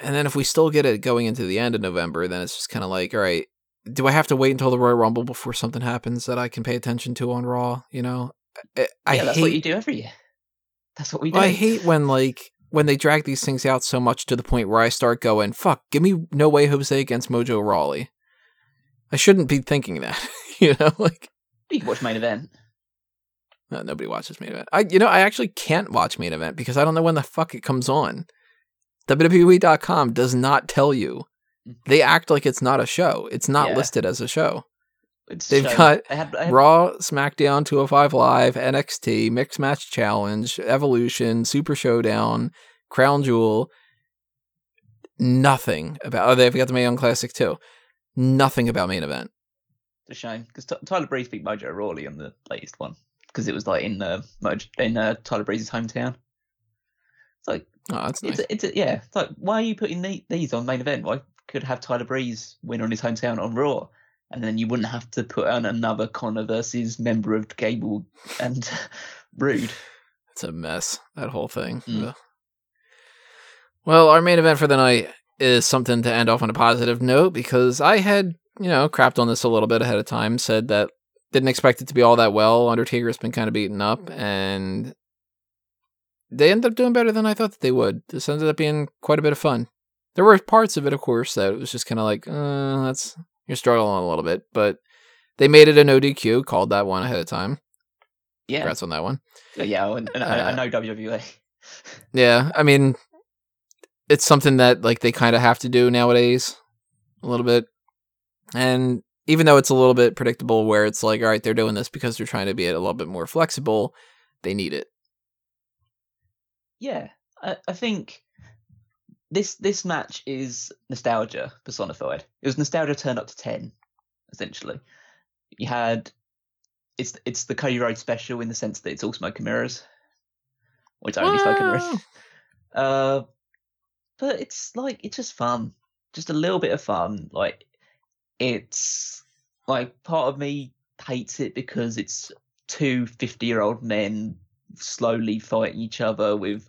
And then if we still get it going into the end of November, then it's just kind of like, all right, do I have to wait until the Royal Rumble before something happens that I can pay attention to on Raw? You know, I, I yeah, that's hate, what you do every year. That's what we do. I hate when like when they drag these things out so much to the point where I start going, "Fuck, give me No Way Jose against Mojo Rawley." I shouldn't be thinking that, you know, like. You can watch main event. No, nobody watches main event. I, you know, I actually can't watch main event because I don't know when the fuck it comes on. WWE.com does not tell you. They act like it's not a show. It's not Yeah. listed as a show. It's They've shown- got they had, they had- Raw, SmackDown, 205 Live, NXT, Mixed Match Challenge, Evolution, Super Showdown, Crown Jewel. Nothing about. Oh, they've got the Mae Young Classic too. Nothing about main event. It's a shame because Tyler Breeze beat Mojo Rawley on the latest one because it was like in uh, Mojo, in uh, Tyler Breeze's hometown. It's like Oh, that's nice. it's a, it's a, yeah. It's like why are you putting the, these on main event? Why could have Tyler Breeze win on his hometown on Raw, and then you wouldn't have to put on another Connor versus member of Gable and Roode. It's a mess, that whole thing. Mm. Well, our main event for the night is something to end off on a positive note because I had, you know, crapped on this a little bit ahead of time, said that didn't expect it to be all that well. Undertaker's been kind of beaten up, and they ended up doing better than I thought that they would. This ended up being quite a bit of fun. There were parts of it, of course, that it was just kind of like, uh, that's you're struggling a little bit, but they made it an ODQ, called that one ahead of time. Yeah, Congrats on that one. yeah. And, and I, I Uh, know WWE. Yeah, I mean, it's something that like they kind of have to do nowadays, a little bit. And even though it's a little bit predictable, where it's like, all right, they're doing this because they're trying to be a little bit more flexible, they need it. Yeah, I, I think this this match is nostalgia personified. It was nostalgia turned up to ten, essentially. You had it's it's the Cody Rhodes special in the sense that it's all smoke and mirrors, or it's only smoke and mirrors. Uh, but it's like it's just fun, just a little bit of fun. Like it's like part of me hates it because it's two 50 year old men slowly fighting each other with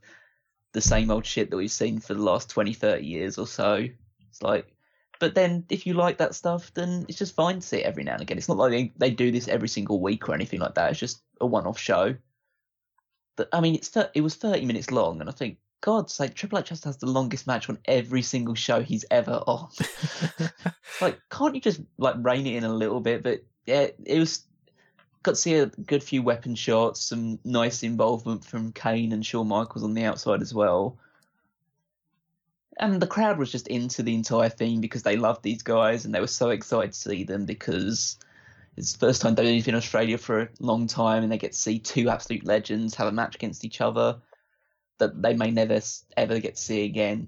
the same old shit that we've seen for the last 20 30 years or so. It's like but then if you like that stuff then it's just fine to see it every now and again. It's not like they, they do this every single week or anything like that. It's just a one-off show. But i mean it's it was 30 minutes long and i think god's sake triple h just has the longest match on every single show he's ever on. Like can't you just like rein it in a little bit? But yeah it was got to see a good few weapon shots some nice involvement from kane and shawn michaels on the outside as well and the crowd was just into the entire thing because they loved these guys and they were so excited to see them because it's the first time they've been in australia for a long time and they get to see two absolute legends have a match against each other that they may never ever get to see again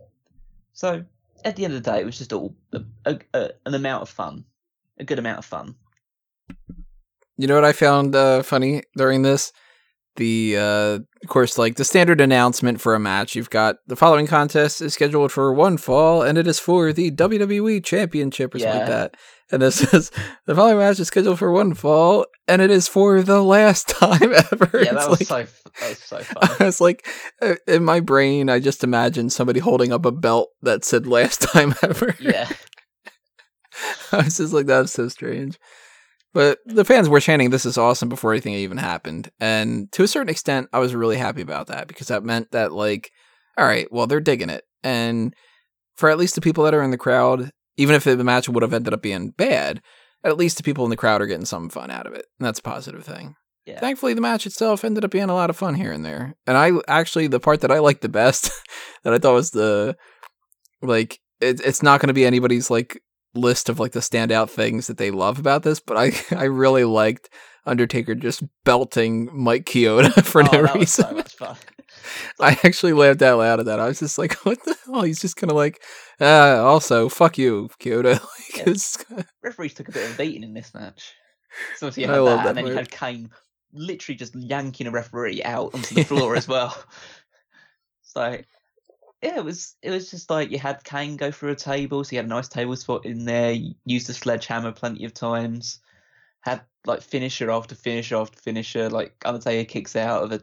so at the end of the day, it was just all a, a, a, an amount of fun, a good amount of fun. You know what I found uh, funny during this? The uh, of course, like the standard announcement for a match, you've got the following contest is scheduled for one fall, and it is for the WWE Championship or something like that. And this says the following match is scheduled for one fall, and it is for the last time ever. Yeah, that was like- so that was so fun. I was like, uh, in my brain, I just imagined somebody holding up a belt that said "last time ever." yeah, I was just like, that's so strange. But the fans were chanting, "This is awesome!" before anything even happened, and to a certain extent, I was really happy about that because that meant that, like, all right, well, they're digging it, and for at least the people that are in the crowd, even if the match would have ended up being bad, at least the people in the crowd are getting some fun out of it, and that's a positive thing. yeah, Thankfully, the match itself ended up being a lot of fun here and there. And I actually, the part that I liked the best, that I thought was the, like, it, it's not going to be anybody's, like, list of, like, the standout things that they love about this, but I, I really liked Undertaker just belting Mike Chioda for oh, no that was reason. so much fun. I actually laughed out loud at that. I was just like, what the hell? He's just kind of like, uh, also, fuck you, Chioda. like, Yeah. Referees took a bit of a beating in this match. So obviously you had that, that and then you had Kane literally just yanking a referee out onto the floor as well. So yeah, it was it was just like you had Kane go through a table, so you had a nice table spot in there. You used the sledgehammer plenty of times. Had like finisher after finisher after finisher. Like Undertaker kicks out of a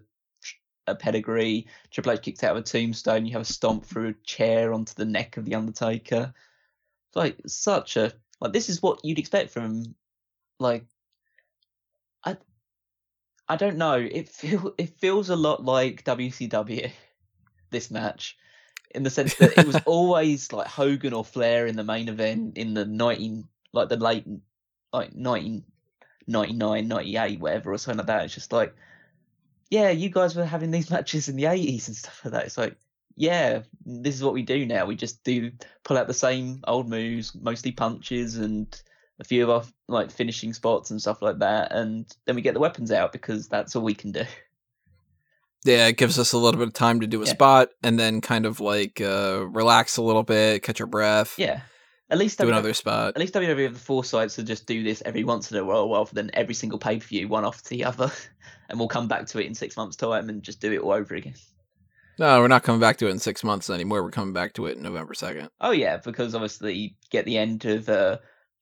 a pedigree. Triple H kicks out of a tombstone. You have a stomp through a chair onto the neck of the Undertaker. Like such a like this is what you'd expect from like I I don't know. It feel it feels a lot like WCW this match in the sense that it was always like Hogan or Flair in the main event in the 19 like the late like 19 99, 98, whatever, or something like that. It's just like, yeah, you guys were having these matches in the 80s and stuff like that. It's like, yeah, this is what we do now. We just do pull out the same old moves, mostly punches and a few of our like finishing spots and stuff like that, and then we get the weapons out because that's all we can do. Yeah, it gives us a little bit of time to do a Yeah. spot and then kind of like uh, relax a little bit, catch our breath, Yeah, at least do WWE another spot. At least WWE have the foresight to just do this every once in a while, rather than every single pay per view, one after the other, and we'll come back to it in six months' time and just do it all over again. No, we're not coming back to it in six months anymore. We're coming back to it November 2nd. Oh yeah, because obviously you get the end of uh,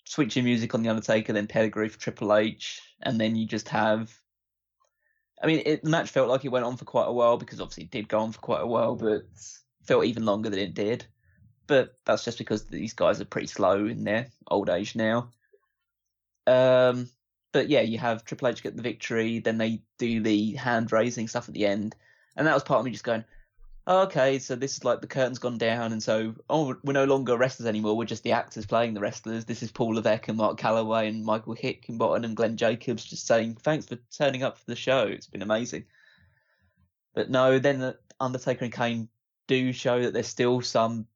switching music on the Undertaker, then pedigree for Triple H, and then you just have. I mean, it, the match felt like it went on for quite a while because obviously it did go on for quite a while, but felt even longer than it did. But that's just because these guys are pretty slow in their old age now. Um, but yeah, you have Triple H get the victory, then they do the hand raising stuff at the end, and that was part of me just going, okay, so this is like the curtain's gone down, and so oh, we're no longer wrestlers anymore. We're just the actors playing the wrestlers. This is Paul Levesque and Mark Calaway and Michael Hickenbottom and Glenn Jacobs just saying thanks for turning up for the show. It's been amazing. But no, then the Undertaker and Kane do show that there's still some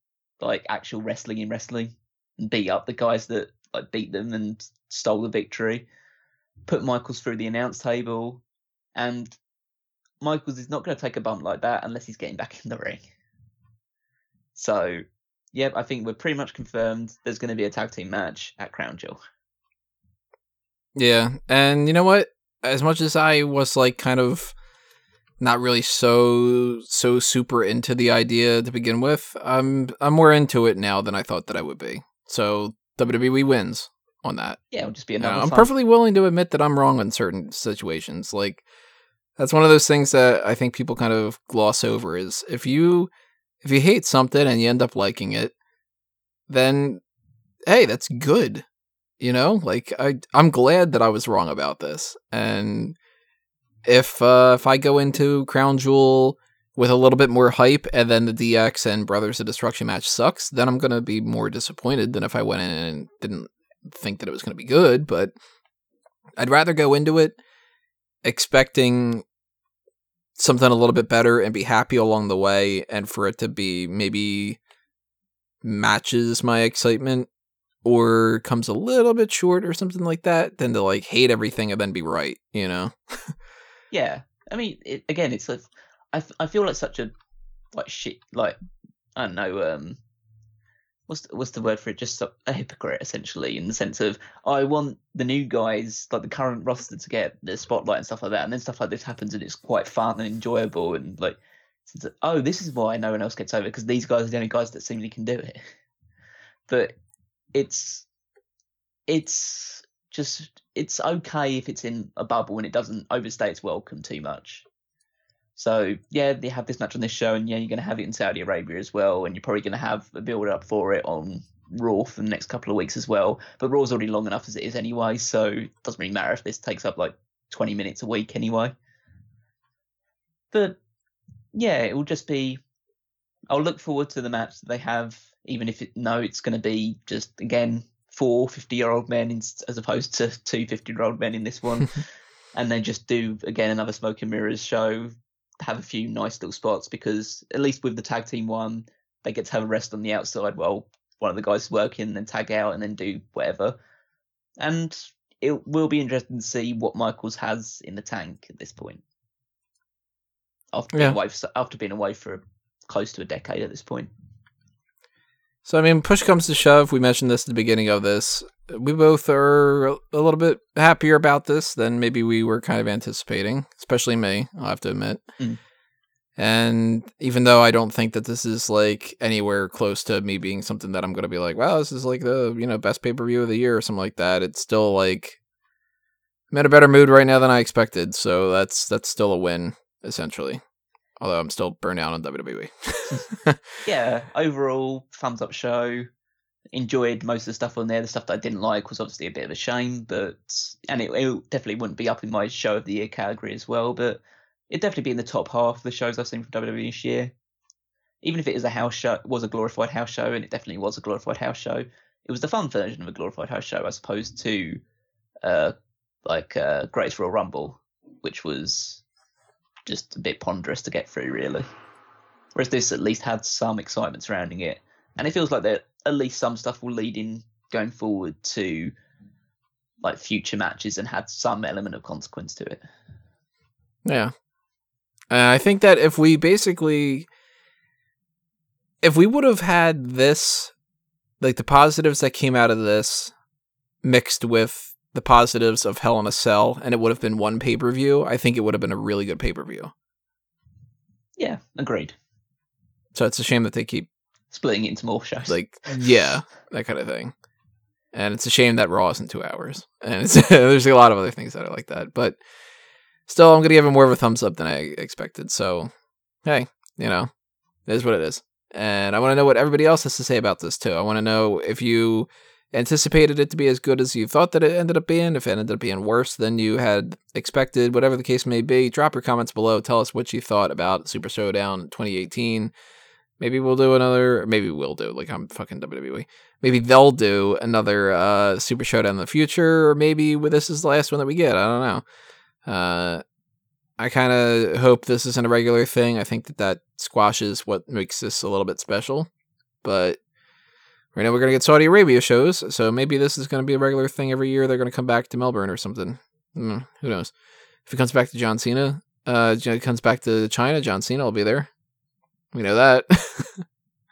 like actual wrestling in wrestling and beat up the guys that like beat them and stole the victory. Put Michaels through the announce table, and Michaels is not going to take a bump like that unless he's getting back in the ring. So, yep, I think we're pretty much confirmed there's going to be a tag team match at Crown Jewel. Yeah, and you know what? As much as I was like kind of not really so so super into the idea to begin with, I'm I'm more into it now than I thought that I would be. So WWE wins on that. Yeah, it'll just be Uh, another. I'm fun- perfectly willing to admit that I'm wrong in certain situations. Like that's one of those things that I think people kind of gloss over is if you if you hate something and you end up liking it, then hey, that's good. You know? Like I I'm glad that I was wrong about this. And if uh if I go into Crown Jewel with a little bit more hype and then the DX and Brothers of Destruction match sucks, then I'm going to be more disappointed than if I went in and didn't think that it was going to be good, but I'd rather go into it expecting something a little bit better and be happy along the way and for it to be maybe matches my excitement or comes a little bit short or something like that than to like hate everything and then be right, you know? Yeah, I mean, it, again, it's a. I, I feel like such a like shit. Like I don't know. Um, what's the, what's the word for it? Just a, hypocrite, essentially, in the sense of I want the new guys, like the current roster, to get the spotlight and stuff like that, and then stuff like this happens, and it's quite fun and enjoyable, and like, oh, this is why no one else gets over because these guys are the only guys that seemingly can do it. But it's it's just it's okay if it's in a bubble and it doesn't overstay its welcome too much. So yeah, they have this match on this show, and yeah, you're going to have it in Saudi Arabia as well, and you're probably going to have a build up for it on Raw for the next couple of weeks as well. But Raw's already long enough as it is anyway, so it doesn't really matter if this takes up like 20 minutes a week anyway. But yeah, it will just be. I'll look forward to the match that they have, even if it no, it's going to be just again four 50 year old men in, as opposed to two 50 year old men in this one. and then just do again another smoke and mirrors show, have a few nice little spots because at least with the tag team one, they get to have a rest on the outside while one of the guys working, and then tag out and then do whatever. And it will be interesting to see what Michaels has in the tank at this point. After being Yeah. away for, after being away for close to a decade at this point. So I mean, push comes to shove. We mentioned this at the beginning of this. We both are a little bit happier about this than maybe we were kind of anticipating, especially me. I'll have to admit. Mm. And even though I don't think that this is like anywhere close to me being something that I'm going to be like, wow, this is like the you know best pay per view of the year or something like that, it's still like I'm in a better mood right now than I expected. So that's that's still a win essentially. Although I'm still burned out on. WWE. yeah, overall, thumbs up show. Enjoyed most of the stuff on there. The stuff that I didn't like was obviously a bit of a shame, but and it, it definitely wouldn't be up in my show of the year category as well. But it'd definitely be in the top half of the shows I've seen from WWE this year. Even if it is a house show, was a glorified house show, and it definitely was a glorified house show. It was the fun version of a glorified house show as opposed to uh, like uh, Greatest Royal Rumble, which was just a bit ponderous to get through, really. Whereas this at least had some excitement surrounding it, and it feels like that at least some stuff will lead in going forward to like future matches and had some element of consequence to it. Yeah. I think that if we basically if we would have had this like the positives that came out of this mixed with the positives of Hell in a Cell and it would have been one pay-per-view, I think it would have been a really good pay-per-view. Yeah, agreed. So it's a shame that they keep Splitting it into more shows. like yeah, that kind of thing. And it's a shame that Raw isn't two hours. And it's, there's a lot of other things that are like that. But still, I'm going to give it more of a thumbs up than I expected. So, hey, you know, it is what it is. And I want to know what everybody else has to say about this, too. I want to know if you anticipated it to be as good as you thought that it ended up being, if it ended up being worse than you had expected, whatever the case may be. Drop your comments below. Tell us what you thought about Super Showdown 2018. Maybe we'll do another. Maybe we'll do. Like I'm fucking WWE. Maybe they'll do another uh, Super Showdown in the future, or maybe this is the last one that we get. I don't know. Uh, I kind of hope this isn't a regular thing. I think that that squashes what makes this a little bit special. But right now we're gonna get Saudi Arabia shows, so maybe this is gonna be a regular thing every year. They're gonna come back to Melbourne or something. Mm, who knows? If it comes back to John Cena, uh, it comes back to China, John Cena will be there. We know that.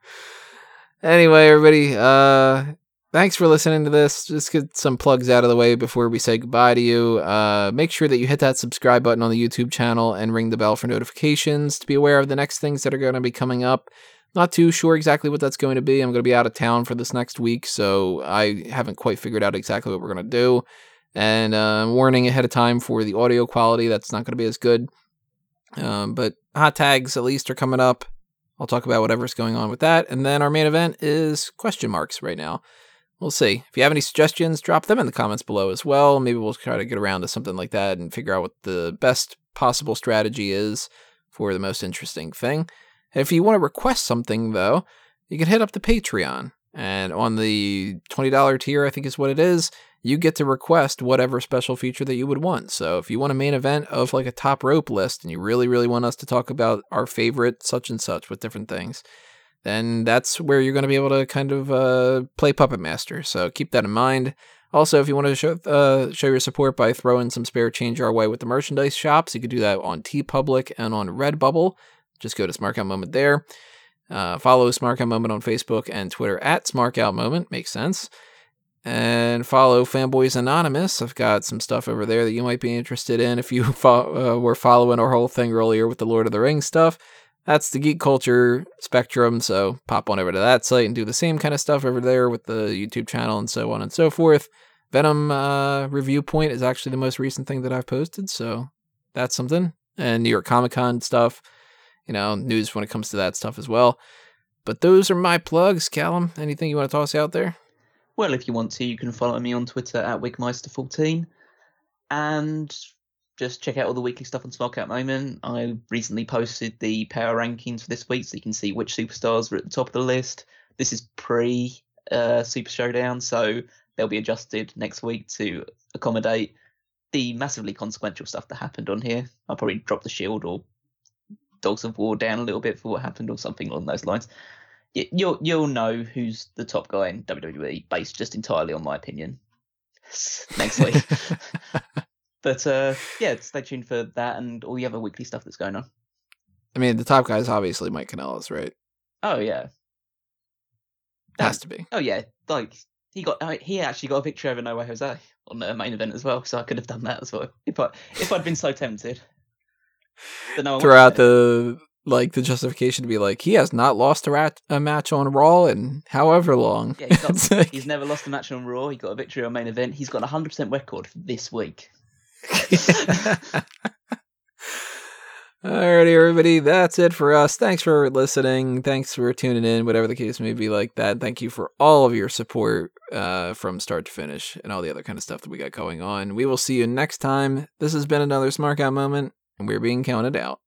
anyway, everybody, uh, thanks for listening to this. Just get some plugs out of the way before we say goodbye to you. Uh, make sure that you hit that subscribe button on the YouTube channel and ring the bell for notifications to be aware of the next things that are going to be coming up. Not too sure exactly what that's going to be. I'm going to be out of town for this next week, so I haven't quite figured out exactly what we're going to do. And uh, warning ahead of time for the audio quality, that's not going to be as good. Um, but hot tags at least are coming up. I'll talk about whatever's going on with that. And then our main event is question marks right now. We'll see. If you have any suggestions, drop them in the comments below as well. Maybe we'll try to get around to something like that and figure out what the best possible strategy is for the most interesting thing. If you want to request something, though, you can hit up the Patreon. And on the $20 tier, I think is what it is, you get to request whatever special feature that you would want. So if you want a main event of like a top rope list and you really, really want us to talk about our favorite such and such with different things, then that's where you're going to be able to kind of uh, play Puppet Master. So keep that in mind. Also, if you want to show uh, show your support by throwing some spare change our way with the merchandise shops, you could do that on TeePublic and on Redbubble. Just go to Smark Out Moment there. Uh, follow Smark Out Moment on Facebook and Twitter at Smark Out Moment. Makes sense and follow Fanboys Anonymous. I've got some stuff over there that you might be interested in if you fo- uh, were following our whole thing earlier with the Lord of the Rings stuff. That's the geek culture spectrum, so pop on over to that site and do the same kind of stuff over there with the YouTube channel and so on and so forth. Venom uh, review point is actually the most recent thing that I've posted, so that's something. And New York Comic Con stuff, you know, news when it comes to that stuff as well. But those are my plugs, Callum. Anything you want to toss out there? Well, if you want to, you can follow me on Twitter at Wigmeister14 and just check out all the weekly stuff on Smark Out Moment. I recently posted the power rankings for this week so you can see which superstars are at the top of the list. This is pre uh, Super Showdown, so they'll be adjusted next week to accommodate the massively consequential stuff that happened on here. I'll probably drop the Shield or Dogs of War down a little bit for what happened or something along those lines you'll you'll know who's the top guy in WWE based just entirely on my opinion next week. but uh, yeah, stay tuned for that and all the other weekly stuff that's going on. I mean, the top guy is obviously Mike Kanellis, right? Oh yeah, has to be. Oh yeah, like he got he actually got a victory over No Way Jose on the main event as well, so I could have done that as well if I if I'd been so tempted. No, throughout the like the justification to be like he has not lost a, rat- a match on Raw in however long. Yeah, he's, got, like... he's, never lost a match on Raw. He got a victory on main event. He's got a hundred percent record this week. Alrighty, everybody, that's it for us. Thanks for listening. Thanks for tuning in, whatever the case may be like that. Thank you for all of your support uh, from start to finish and all the other kind of stuff that we got going on. We will see you next time. This has been another Smark Out Moment, and we're being counted out.